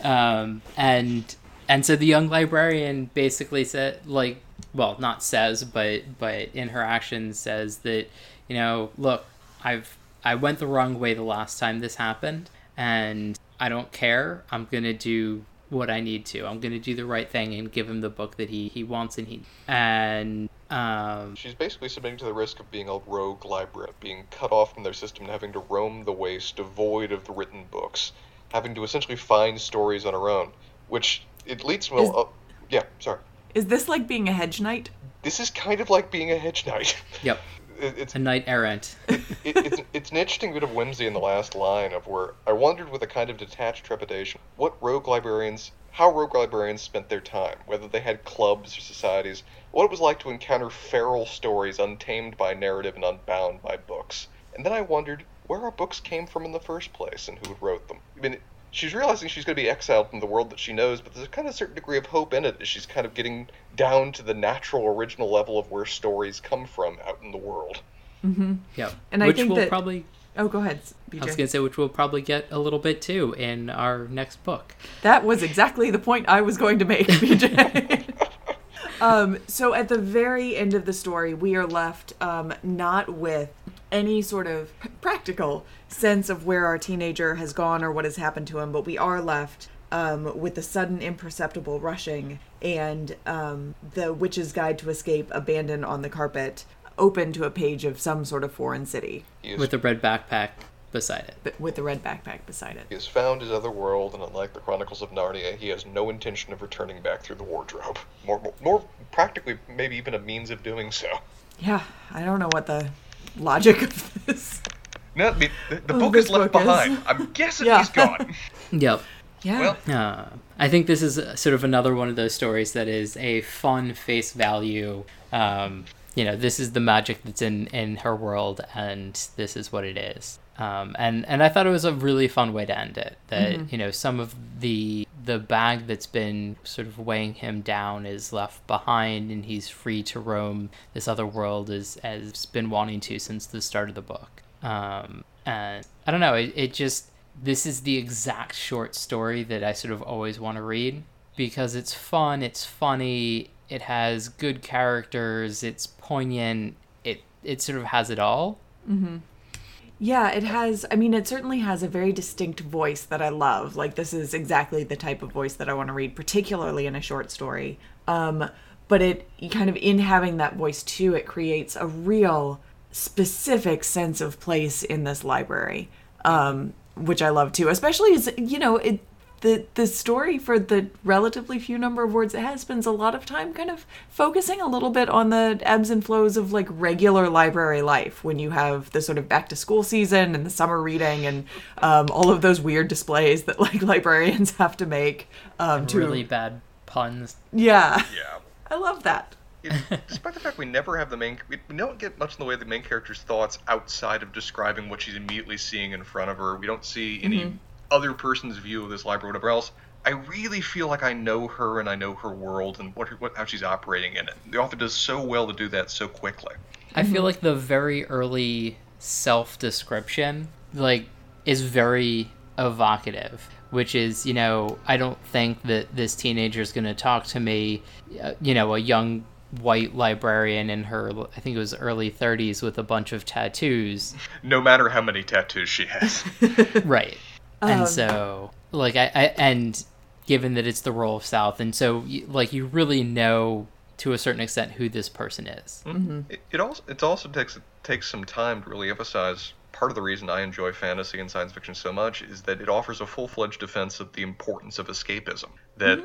Um, and and so the young librarian basically said like well not says but but in her actions says that you know look i've i went the wrong way the last time this happened and i don't care. I'm gonna do what i need to. I'm gonna do the right thing and give him the book that he he wants and he and um She's basically submitting to the risk of being a rogue librarian, being cut off from their system and having to roam the waste devoid of the written books, having to essentially find stories on her own, which it leads well. Is- uh, yeah, sorry. Is this like being a hedge knight? This is kind of like being a hedge knight. yep It- it's a knight errant it, it's it's an interesting bit of whimsy in the last line of where I wondered with a kind of detached trepidation what rogue librarians, how rogue librarians spent their time, whether they had clubs or societies, what it was like to encounter feral stories untamed by narrative and unbound by books. And then I wondered where our books came from in the first place and who wrote them. I mean, she's realizing she's going to be exiled from the world that she knows, but there's a kind of certain degree of hope in it as she's kind of getting down to the natural, original level of where stories come from out in the world. Mm-hmm. Yeah, And I which think will that- probably Oh, go ahead, I was gonna say which we'll probably get a little bit too in our next book. That was exactly the point I was going to make, BJ. um, so at the very end of the story, we are left um, not with any sort of practical sense of where our teenager has gone or what has happened to him, but we are left um, with the sudden imperceptible rushing and um, the witch's guide to escape abandoned on the carpet, open to a page of some sort of foreign city He with a red backpack beside it. but with the red backpack beside it. He has found his other world, and unlike the Chronicles of Narnia, he has no intention of returning back through the wardrobe. More, more, more practically, maybe even a means of doing so. Yeah, I don't know what the logic of this. No, the, the, the Oh, book is left book is- behind. I'm guessing Yeah. he's gone. Yep. Yeah. Well, Uh, I think this is sort of another one of those stories that is a fun face value. Um, you know, this is the magic that's in in her world, and this is what it is. Um, and and I thought it was a really fun way to end it. That you know, some of the the bag that's been sort of weighing him down is left behind, and he's free to roam this other world as as been wanting to since the start of the book. Um, and I don't know, it, it just this is the exact short story that I sort of always want to read. because it's fun, it's funny, it has good characters, it's poignant, it it sort of has it all. Yeah, it has. I mean, it certainly has a very distinct voice that I love. Like, this is exactly the type of voice that I want to read, particularly in a short story. Um, but it kind of in having that voice too, it creates a real specific sense of place in this library, um, which I love too. Especially as you know, it the the story for the relatively few number of words it has spends a lot of time kind of focusing a little bit on the ebbs and flows of like regular library life when you have the sort of back to school season and the summer reading and um, all of those weird displays that like librarians have to make um, to Really bad puns. yeah Yeah. I love that It, despite the fact we never have the main, we, we don't get much in the way of the main character's thoughts outside of describing what she's immediately seeing in front of her. We don't see any other person's view of this library, whatever else. I really feel like I know her and I know her world and what, what how she's operating in it. The author does so well to do that so quickly. I feel like the very early self description like is very evocative, which is, you know, I don't think that this teenager is going to talk to me, uh, you know, a young white librarian in her I think it was early 30s with a bunch of tattoos. No matter how many tattoos she has. right and um, so like I, I and given that it's the role of south and so y- like you really know to a certain extent who this person is mm-hmm. Mm-hmm. It, it also it also takes takes some time to really emphasize. Part of the reason I enjoy fantasy and science fiction so much is that it offers a full fledged defense of the importance of escapism. That es-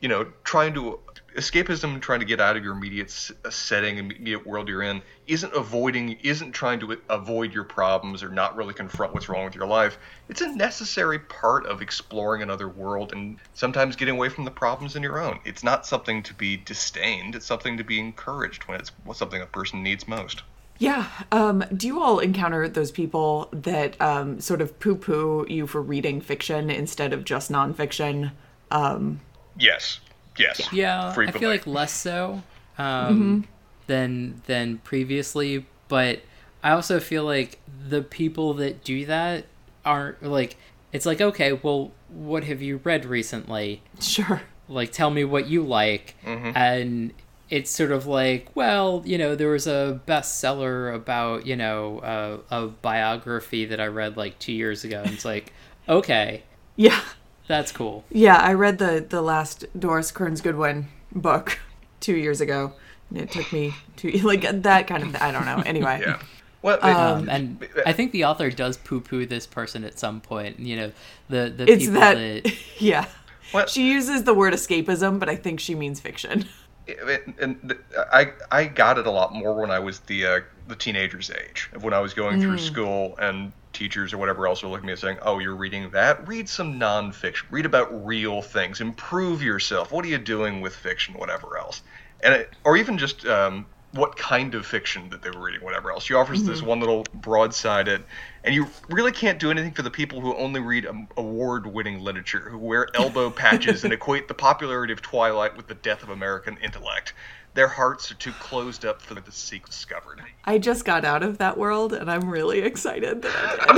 you know, trying to escapism, trying to get out of your immediate uh, setting, immediate world you're in, isn't avoiding, isn't trying to avoid your problems or not really confront what's wrong with your life. It's a necessary part of exploring another world and sometimes getting away from the problems in your own. It's not something to be disdained. It's something to be encouraged when it's something a person needs most. Yeah. Um, do you all encounter those people that um, sort of poo poo you for reading fiction instead of just nonfiction? Um, Yes. Yes. yeah i feel like less so um, than than previously but i also feel like the people that do that aren't like it's like okay well what have you read recently sure. like tell me what you like and it's sort of like well you know there was a bestseller about you know uh, a biography that i read like two years ago and it's like okay Yeah. That's cool Yeah, I read the the last Doris Kearns Goodwin book two years ago. And it took me two like that kind of. I don't know. Anyway. Yeah. Well, um, and i think the author does poo-poo this person at some point you know the the It's people that, that yeah. Well- she uses the word escapism, but I think she means fiction. and, and th- I I got it a lot more when I was the uh, the teenager's age, when I was going through school and teachers or whatever else are looking at me and saying, "Oh, you're reading that? Read some nonfiction. Read about real things. Improve yourself. What are you doing with fiction? Whatever else." And it, or even just um, what kind of fiction that they were reading, whatever else. She offers this one little broadside-ed, and you really can't do anything for the people who only read um, award-winning literature, who wear elbow patches and equate the popularity of Twilight with the death of American intellect. Their hearts are too closed up for the secret discovered. I just got out of that world, and I'm really excited that I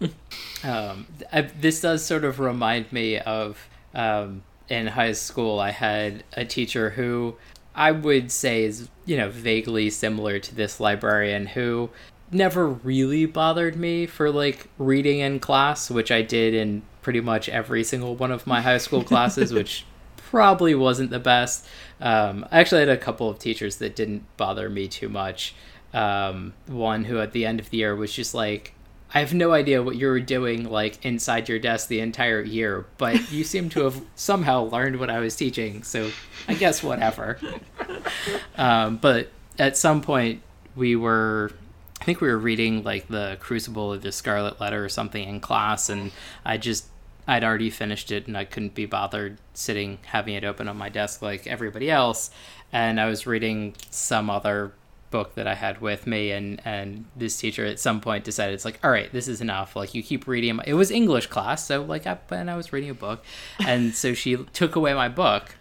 did. um, I, this does sort of remind me of um, in high school i had a teacher who i would say is you know vaguely similar to this librarian who never really bothered me for like reading in class which i did in pretty much every single one of my high school classes which probably wasn't the best um, i actually had a couple of teachers that didn't bother me too much um, one who at the end of the year was just like I have no idea what you were doing like inside your desk the entire year, but you seem to have somehow learned what I was teaching, so I guess whatever. Um, but at some point we were I think we were reading like the Crucible of the Scarlet Letter or something in class and I just I'd already finished it and I couldn't be bothered sitting having it open on my desk like everybody else. And I was reading some other book that I had with me and and this teacher at some point decided it's like all right this is enough. Like you keep reading it was English class so like I and I was reading a book. And so she took away my book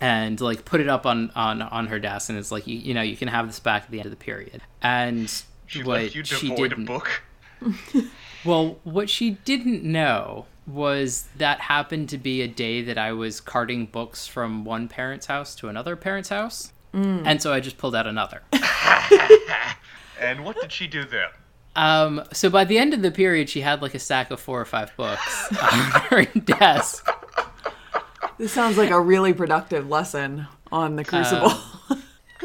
and like put it up on on on her desk and it's like you, you know you can have this back at the end of the period. And She what left you she devoid of didn't book. well, what she didn't know was that happened to be a day that I was carting books from one parent's house to another parent's house. And so I just pulled out another. And what did she do then? Um, so by the end of the period, she had like a stack of four or five books on her desk. This sounds like a really productive lesson on the Crucible.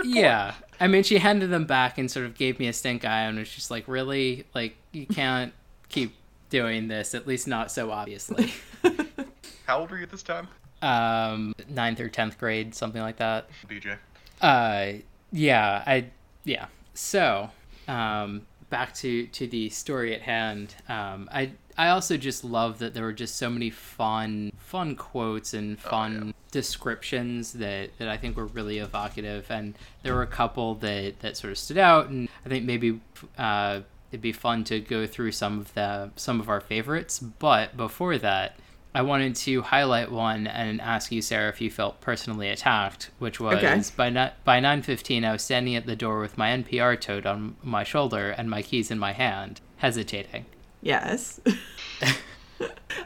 Yeah. I mean, she handed them back and sort of gave me a stink eye and was just like, really? Like, you can't keep doing this, at least not so obviously. How old were you at this time? Um, ninth or 10th grade, something like that. BJ. Uh, yeah, I, yeah. So, um, back to to the story at hand. Um, I I also just love that there were just so many fun fun quotes and fun descriptions that that I think were really evocative, and there were a couple that that sort of stood out, and I think maybe. Uh, It'd be fun to go through some of the some of our favorites, but before that, I wanted to highlight one and ask you, Sarah, if you felt personally attacked, which was Okay. by ni- by nine fifteen. I was standing at the door with my NPR tote on my shoulder and my keys in my hand, hesitating. yes.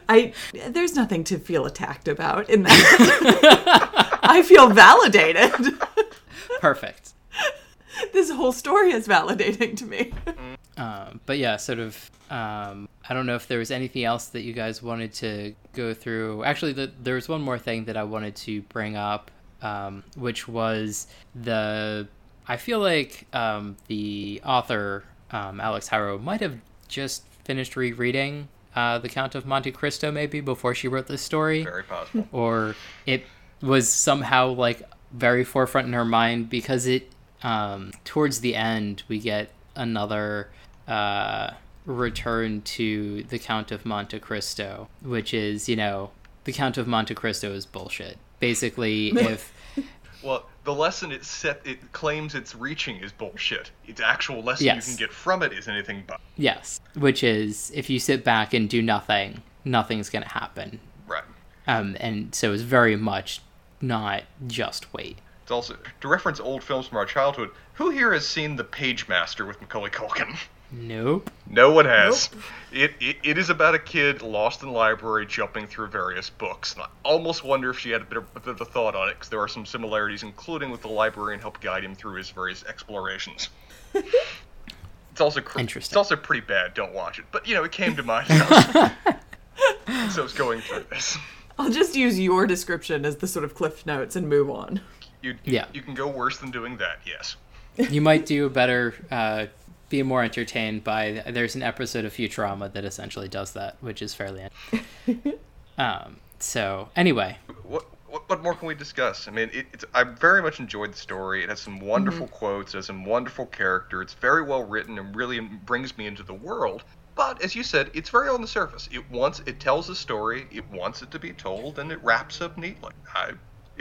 I there's nothing to feel attacked about in that. I feel validated. Perfect. this whole story is validating to me. Mm. Um, but yeah, sort of. Um, I don't know if there was anything else that you guys wanted to go through. Actually, the, there was one more thing that I wanted to bring up, um, which was the. I feel like um, the author um, Alix Harrow might have just finished rereading uh, The Count of Monte Cristo, maybe before she wrote this story Very possible. or it was somehow like very forefront in her mind because it um, towards the end we get another uh, return to the Count of Monte Cristo, which is you know the Count of Monte Cristo is bullshit. Basically, if Well, the lesson it set it claims it's reaching is bullshit. Its actual lesson Yes. you can get from it is anything but. yes, which is if you sit back and do nothing, nothing's gonna happen. Right. Um, and so it's very much not just wait. It's also to reference old films from our childhood. Who here has seen The Pagemaster with Macaulay Culkin? Nope. No one has. It, it it is about a kid lost in the library jumping through various books. And I almost wonder if she had a bit of, a bit of a thought on it, because there are some similarities, including with the librarian help guide him through his various explorations. it's also cr- Interesting. It's also pretty bad. Don't watch it. But you know, it came to mind. so I was going through this. I'll just use your description as the sort of cliff notes and move on. You, Yeah. You can go worse than doing that. Yes. you might do a better uh, be more entertained by there's an episode of futurama that essentially does that which is fairly um so anyway what, what what more can we discuss? I mean, it, it's I very much enjoyed the story. It has some wonderful quotes, it has some wonderful character. It's very well written and really brings me into the world. But as you said, it's very on the surface. It wants it tells a story. It wants it to be told, and it wraps up neatly. I,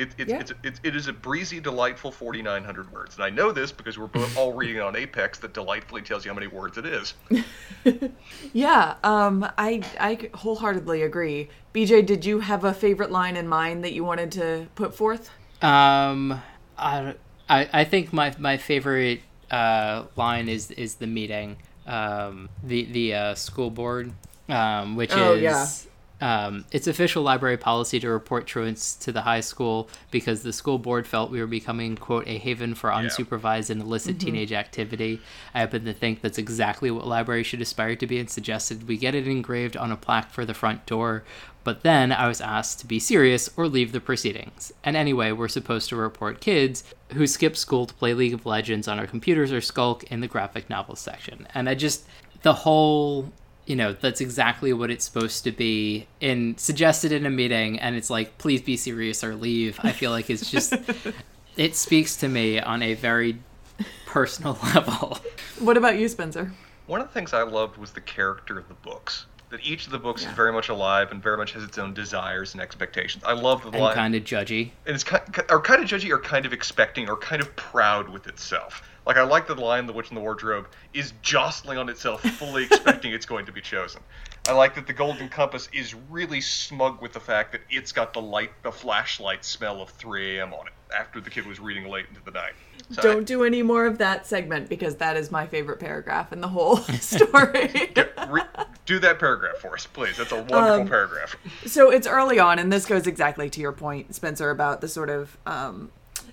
it, it, Yeah. it's, it, it is a breezy, delightful 4,900 words, and I know this because we're both all reading on Apex that delightfully tells you how many words it is. Yeah, um, I I wholeheartedly agree. BJ, did you have a favorite line in mind that you wanted to put forth? um i i, I think my my favorite uh line is is the meeting um the the uh, school board um which Oh, is yeah. Um, it's official library policy to report truants to the high school because the school board felt we were becoming, quote, a haven for unsupervised and illicit teenage activity. I happen to think that's exactly what libraries should aspire to be and suggested we get it engraved on a plaque for the front door. But then I was asked to be serious or leave the proceedings. And anyway, we're supposed to report kids who skip school to play League of Legends on our computers or skulk in the graphic novel section. And I just, the whole you know that's exactly what it's supposed to be and suggested in a meeting and it's like please be serious or leave i feel like it's just it speaks to me on a very personal level What about you, Spencer? One of the things I loved was the character of the books. That each of the books Yeah. is very much alive and very much has its own desires and expectations. I love the and line. kind of judgy and it's kind, or kind of judgy or kind of expecting or kind of proud with itself. Like I like the line "The Witch in the Wardrobe" is jostling on itself, fully expecting it's going to be chosen. I like that the Golden Compass is really smug with the fact that it's got the light, the flashlight smell of 3 a.m. on it. After the kid was reading late into the night. So Don't do any more of that segment because that is my favorite paragraph in the whole story. I- re- do that paragraph for us, please. That's a wonderful Um, paragraph. so it's early on, and this goes exactly to your point, Spencer, about the sort of um,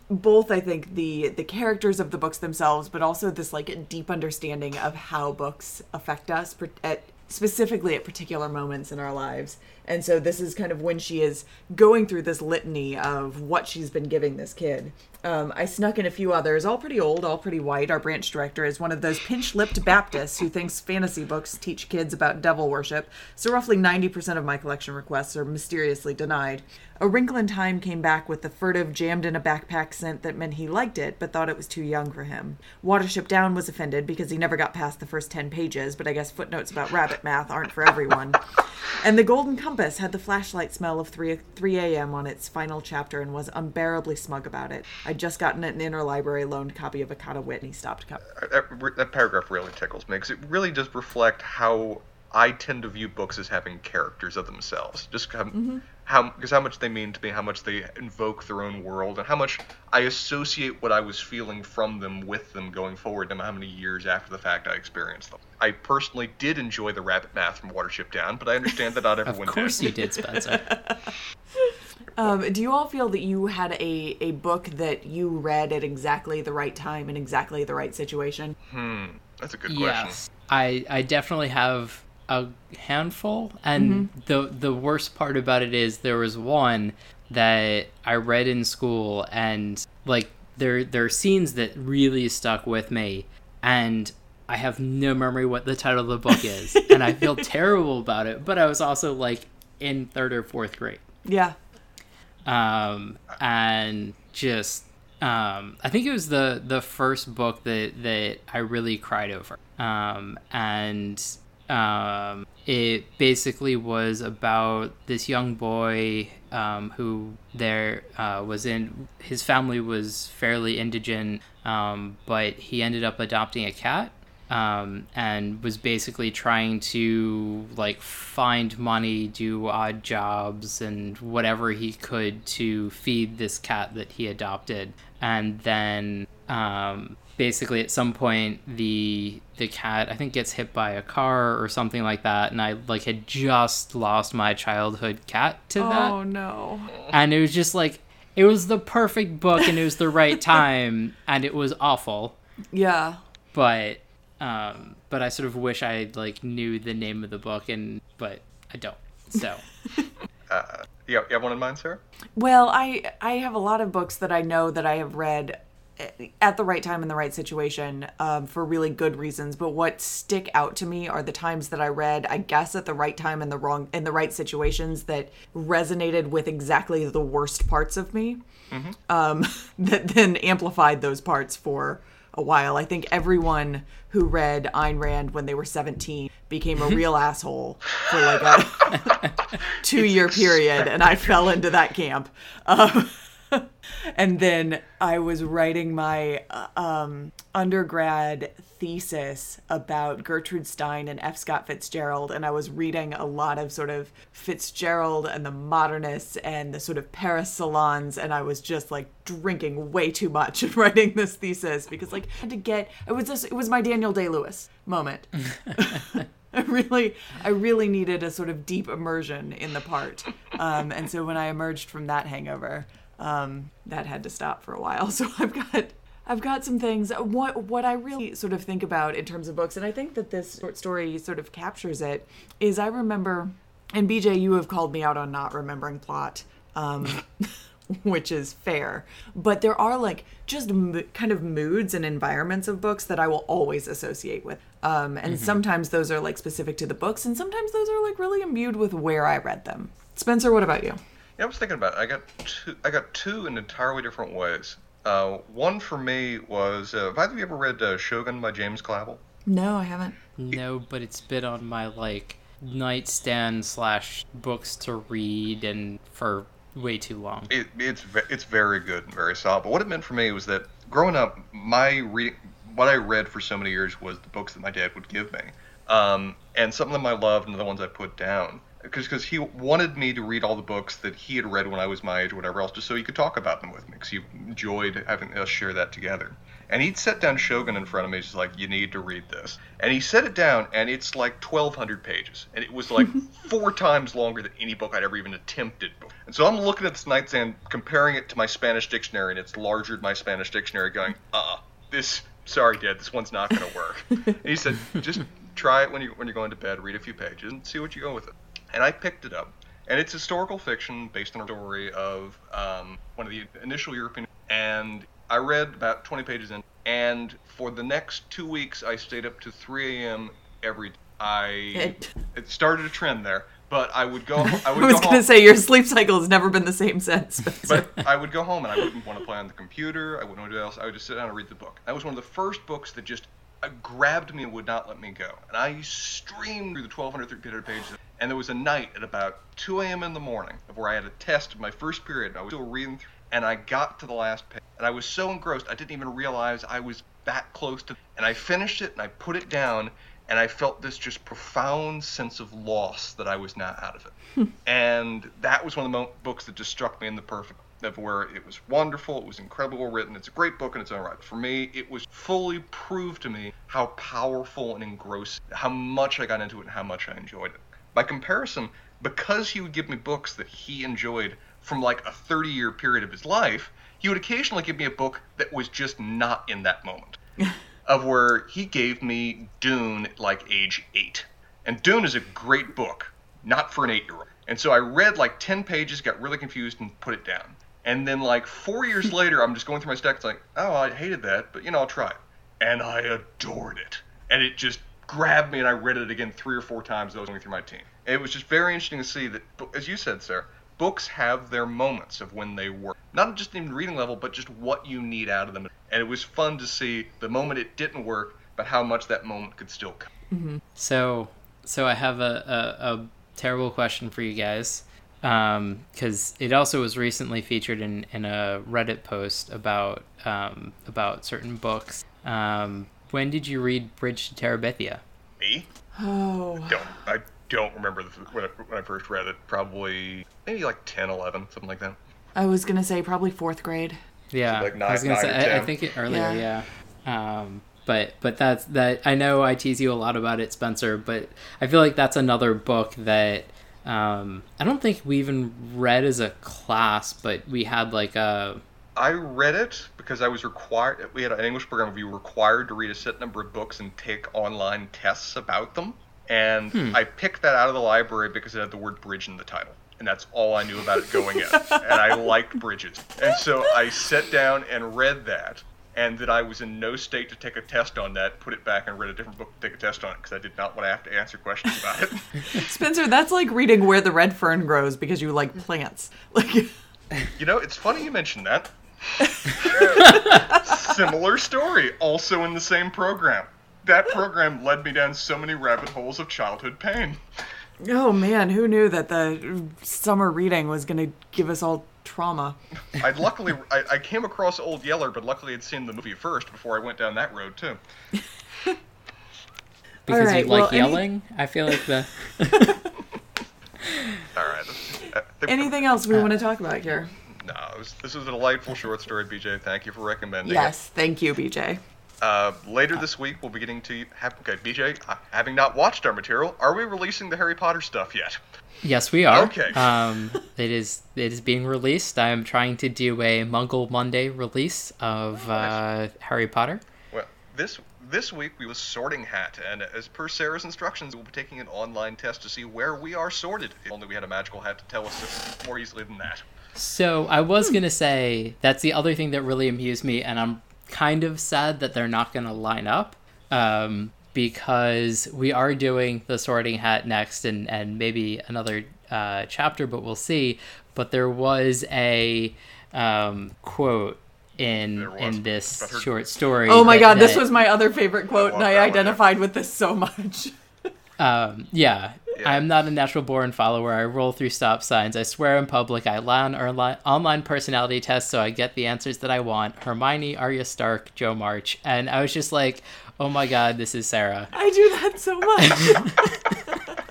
both I think the the characters of the books themselves, but also this like deep understanding of how books affect us at specifically at particular moments in our lives. And so this is kind of when she is going through this litany of what she's been giving this kid. Um, I snuck in a few others, all pretty old, all pretty white. Our branch director is one of those pinch lipped Baptists who thinks fantasy books teach kids about devil worship, so roughly 90% of my collection requests are mysteriously denied. A Wrinkle in Time came back with the furtive, jammed in a backpack scent that meant he liked it, but thought it was too young for him. Watership Down was offended because he never got past the first 10 pages, but I guess footnotes about rabbit math aren't for everyone. And The Golden Compass had the flashlight smell of 3, 3 a.m. on its final chapter and was unbearably smug about it. I'd just gotten an interlibrary loaned copy of a Akata Witch when he stopped coming. Uh, that, that paragraph really tickles me because it really does reflect how I tend to view books as having characters of themselves. Just how, mm-hmm. how because how much they mean to me, how much they invoke their own world, and how much I associate what I was feeling from them with them going forward, no matter how many years after the fact I experienced them. I personally did enjoy the rabbit math from Watership Down, but I understand that not everyone. Of course did. you did, Spencer. Um, do you all feel that you had a, a book that you read at exactly the right time in exactly the right situation? That's a good question. yes, I I definitely have a handful, and the the worst part about it is there was one that I read in school, and like there there are scenes that really stuck with me, and I have no memory what the title of the book is, and I feel terrible about it. But I was also like in third or fourth grade. Yeah. Um, and just um, I think it was the the first book that that I really cried over, um, and um, it basically was about this young boy um, who there uh, was in his family was fairly indigent, um, but he ended up adopting a cat um, and was basically trying to like find money, do odd jobs, and whatever he could to feed this cat that he adopted. And then um, basically at some point the the cat I think gets hit by a car or something like that, and I like had just lost my childhood cat to that Oh no. and it was just like it was the perfect book and it was the right time and it was awful Yeah. but um but i sort of wish i like knew the name of the book and but i don't so Uh, you, you have one in mind, Sarah? Well, I I have a lot of books that I know that I have read eh, at the right time in the right situation um, for really good reasons. But what stick out to me are the times that I read, I guess, at the right time in the wrong in the right situations that resonated with exactly the worst parts of me. Um, that then amplified those parts for a while. I think everyone who read Ayn Rand when they were 17 became a real asshole for like a two year period, and I fell into that camp. Um, and then I was writing my uh, um, undergrad thesis about Gertrude Stein and F. Scott Fitzgerald, and I was reading a lot of sort of Fitzgerald and the modernists and the sort of Paris salons, and I was just like drinking way too much and writing this thesis because like I had to get it was just it was my Daniel Day Lewis moment. I really, I really needed a sort of deep immersion in the part, um, and so when I emerged from that hangover, um, that had to stop for a while. So I've got, I've got some things. What what I really sort of think about in terms of books, and I think that this short story sort of captures it, is I remember, and BJ, you have called me out on not remembering plot. Um, which is fair. But there are like just mo- kind of moods and environments of books that I will always associate with. Um, and sometimes those are like specific to the books, and sometimes those are like really imbued with where I read them. Spencer, what about you? Yeah, I was thinking about it. I got two. I got two in entirely different ways. Uh, one for me was. Uh, have either of you ever read uh, Shogun by James Clavell? No, I haven't. no but it's been on my like nightstand slash books to read and for way too long It, it's it's very good and very solid. But what it meant for me was that growing up, my reading, what I read for so many years was the books that my dad would give me, um, and some of them I loved and the ones I put down. Because he wanted me to read all the books that he had read when I was my age or whatever else, just so he could talk about them with me, because he enjoyed having us share that together. And he'd set down Shogun in front of me, He's like, you need to read this. And he set it down, and it's like 1,200 pages. And it was like four times longer than any book I'd ever even attempted. And so I'm looking at this nightstand, comparing it to my Spanish dictionary, and it's larger than my Spanish dictionary, going, uh, this, sorry, Dad, this one's not going to work. and he said, just try it when, you, when you're going to bed, read a few pages, and see what you go with it. And I picked it up. And it's historical fiction based on a story of um, one of the initial European. And I read about 20 pages in, and for the next two weeks, I stayed up to 3 a.m. every. I It- it started a trend there, but I would go. I would I was go gonna home, say your sleep cycle has never been the same since. but I would go home and I wouldn't want to play on the computer. I wouldn't want to do else. I would just sit down and read the book. That was one of the first books that just Uh, grabbed me and would not let me go. And I streamed through the 1,200 pages. And there was a night at about 2 a.m. in the morning where I had a test in my first period. And I was still reading through, and I got to the last page. And I was so engrossed, I didn't even realize I was that close to. And I finished it and I put it down. And I felt this just profound sense of loss that I was now out of it. and that was one of the mo- books that just struck me in the perfect of where it was wonderful, it was incredible written, it's a great book in its own right. For me, it was fully proved to me how powerful and engrossing, how much I got into it and how much I enjoyed it. By comparison, because he would give me books that he enjoyed from like a 30 year period of his life, he would occasionally give me a book that was just not in that moment. of where he gave me Dune at like age eight. And Dune is a great book, not for an eight year old. And so I read like 10 pages, got really confused, and put it down. And then, like, four years later, I'm just going through my stack. It's like, oh, I hated that, but you know, I'll try it. And I adored it. And it just grabbed me, and I read it again three or four times as I was going through my team. It was just very interesting to see that, as you said, Sarah, books have their moments of when they work. Not just in reading level, but just what you need out of them. And it was fun to see the moment it didn't work, but how much that moment could still come. Mm-hmm. So, so I have a, a, a terrible question for you guys, because it also was recently featured in, in a Reddit post about um, about certain books. Um, when did you read Bridge to Terabithia? Me? oh, Don't. I don't remember the, when, I, when I first read it. Probably maybe like 10, 11, something like that. I was gonna say probably fourth grade. Yeah, like I was gonna say. I, I think it earlier. Yeah. Yeah. Um, but but that's that. I know I tease you a lot about it, Spencer. But I feel like that's another book that um, I don't think we even read as a class, but we had like a I read it because I was required. We had an English program where you were required to read a set number of books and take online tests about them. And I picked that out of the library because it had the word bridge in the title. And that's all I knew about it going in. and I liked bridges. And so I sat down and read that. And that I was in no state to take a test on that, put it back and read a different book to take a test on it because I did not want to have to answer questions about it. Spencer, that's like reading Where the Red Fern Grows because you like plants. Like, You know, it's funny you mentioned that. Similar story, also in the same program. That program led me down so many rabbit holes of childhood pain. oh man, who knew that the summer reading was gonna give us all trauma? I luckily I, I came across Old Yeller, but luckily I'd seen the movie first before I went down that road too. because right, you like well, any- yelling. I feel like the All right. Uh, the- Anything else we want to talk about here? No, it was, this is a delightful short story, BJ. Thank you for recommending Yes, thank you, BJ. Uh, later this week, we'll be getting to have, okay, BJ. uh, Having not watched our material, are we releasing the Harry Potter stuff yet? yes, we are. Okay. Um, it is it is being released. I am trying to do a Muggle Monday release of uh, Harry Potter. Well, this this week we was sorting hat, and as per Sarah's instructions, we'll be taking an online test to see where we are sorted. If only we had a magical hat to tell us this more easily than that. So I was gonna say that's the other thing that really amused me, and I'm kind of sad that they're not gonna line up, um, because we are doing the Sorting Hat next, and and maybe another uh, chapter, but we'll see. But there was a um, quote in in this short story. Oh my that- god, this was my other favorite quote, and I that one, yeah. identified with this so much. Um, yeah. Yeah. I'm not a natural born follower. I roll through stop signs. I swear in public. I lie on online, online personality tests so I get the answers that I want. Hermione, Arya Stark, Jo March. And I was just like, oh my god, this is Sarah. I do that so much.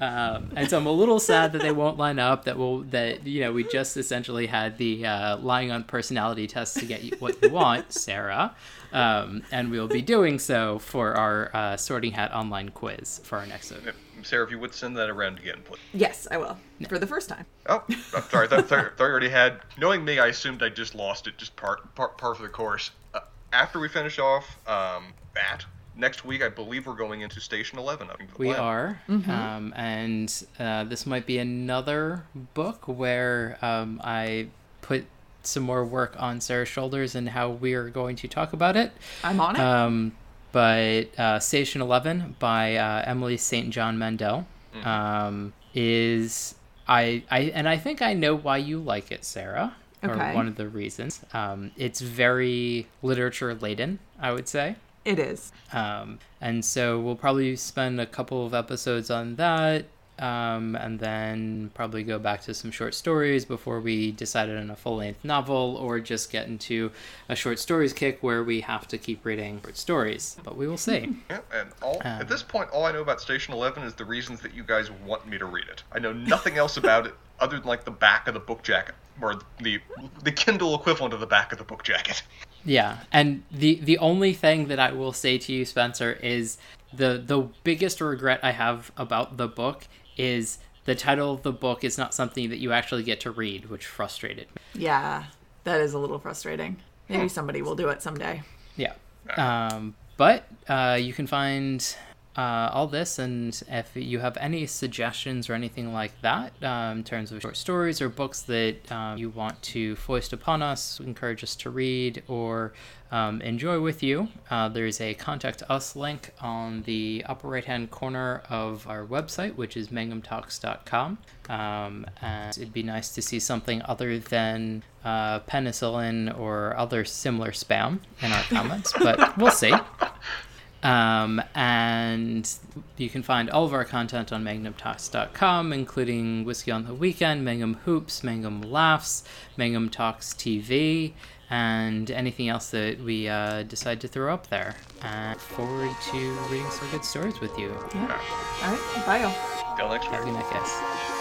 Um, and so I'm a little sad that they won't line up. That will that you know we just essentially had the uh, lying on personality test to get you what you want, Sarah, um, and we'll be doing so for our uh, Sorting Hat online quiz for our next episode. Sarah, if you would send that around again, please. Yes, I will. For the first time. Oh, I'm sorry. I thought, already had. Knowing me, I assumed I just lost it, just part part part of the course. Uh, after we finish off um, that, next week I believe we're going into Station Eleven. I think, We Lab. are, um, and uh, this might be another book where um, I put some more work on Sarah's shoulders and how we are going to talk about it. I'm on it. Um, but uh, Station Eleven by uh, Emily St. John Mandel um, is I I and I think I know why you like it, Sarah. Or Okay. one of the reasons. Um, it's very literature laden, I would say. It is. Um, and so we'll probably spend a couple of episodes on that, um, and then probably go back to some short stories before we decide on a full length novel, or just get into a short stories kick where we have to keep reading short stories. But we will see. Yeah, and all Um, at this point, all I know about Station Eleven is the reasons that you guys want me to read it. I know nothing else about it other than like the back of the book jacket, or the the Kindle equivalent of the back of the book jacket. Yeah, and the the only thing that I will say to you, Spencer, is the the biggest regret I have about the book is the title of the book is not something that you actually get to read, which frustrated me. Yeah, that is a little frustrating. Maybe somebody will do it someday. Yeah. Um, but uh, you can find uh, all this, and if you have any suggestions or anything like that um, in terms of short stories or books that um, you want to foist upon us, encourage us to read, or um, enjoy with you, uh, there's a contact us link on the upper right hand corner of our website, which is mangumtalks.com. Um, and it'd be nice to see something other than uh, penicillin or other similar spam in our comments, but we'll see. Um, and you can find all of our content on mangumtalks.com, including Whiskey on the Weekend, Mangum Hoops, Mangum Laughs, Mangum Talks TV, and anything else that we uh, decide to throw up there. And look forward to reading some good stories with you. Yeah. All right. Bye, y'all. Till next week. Have a good night, guys.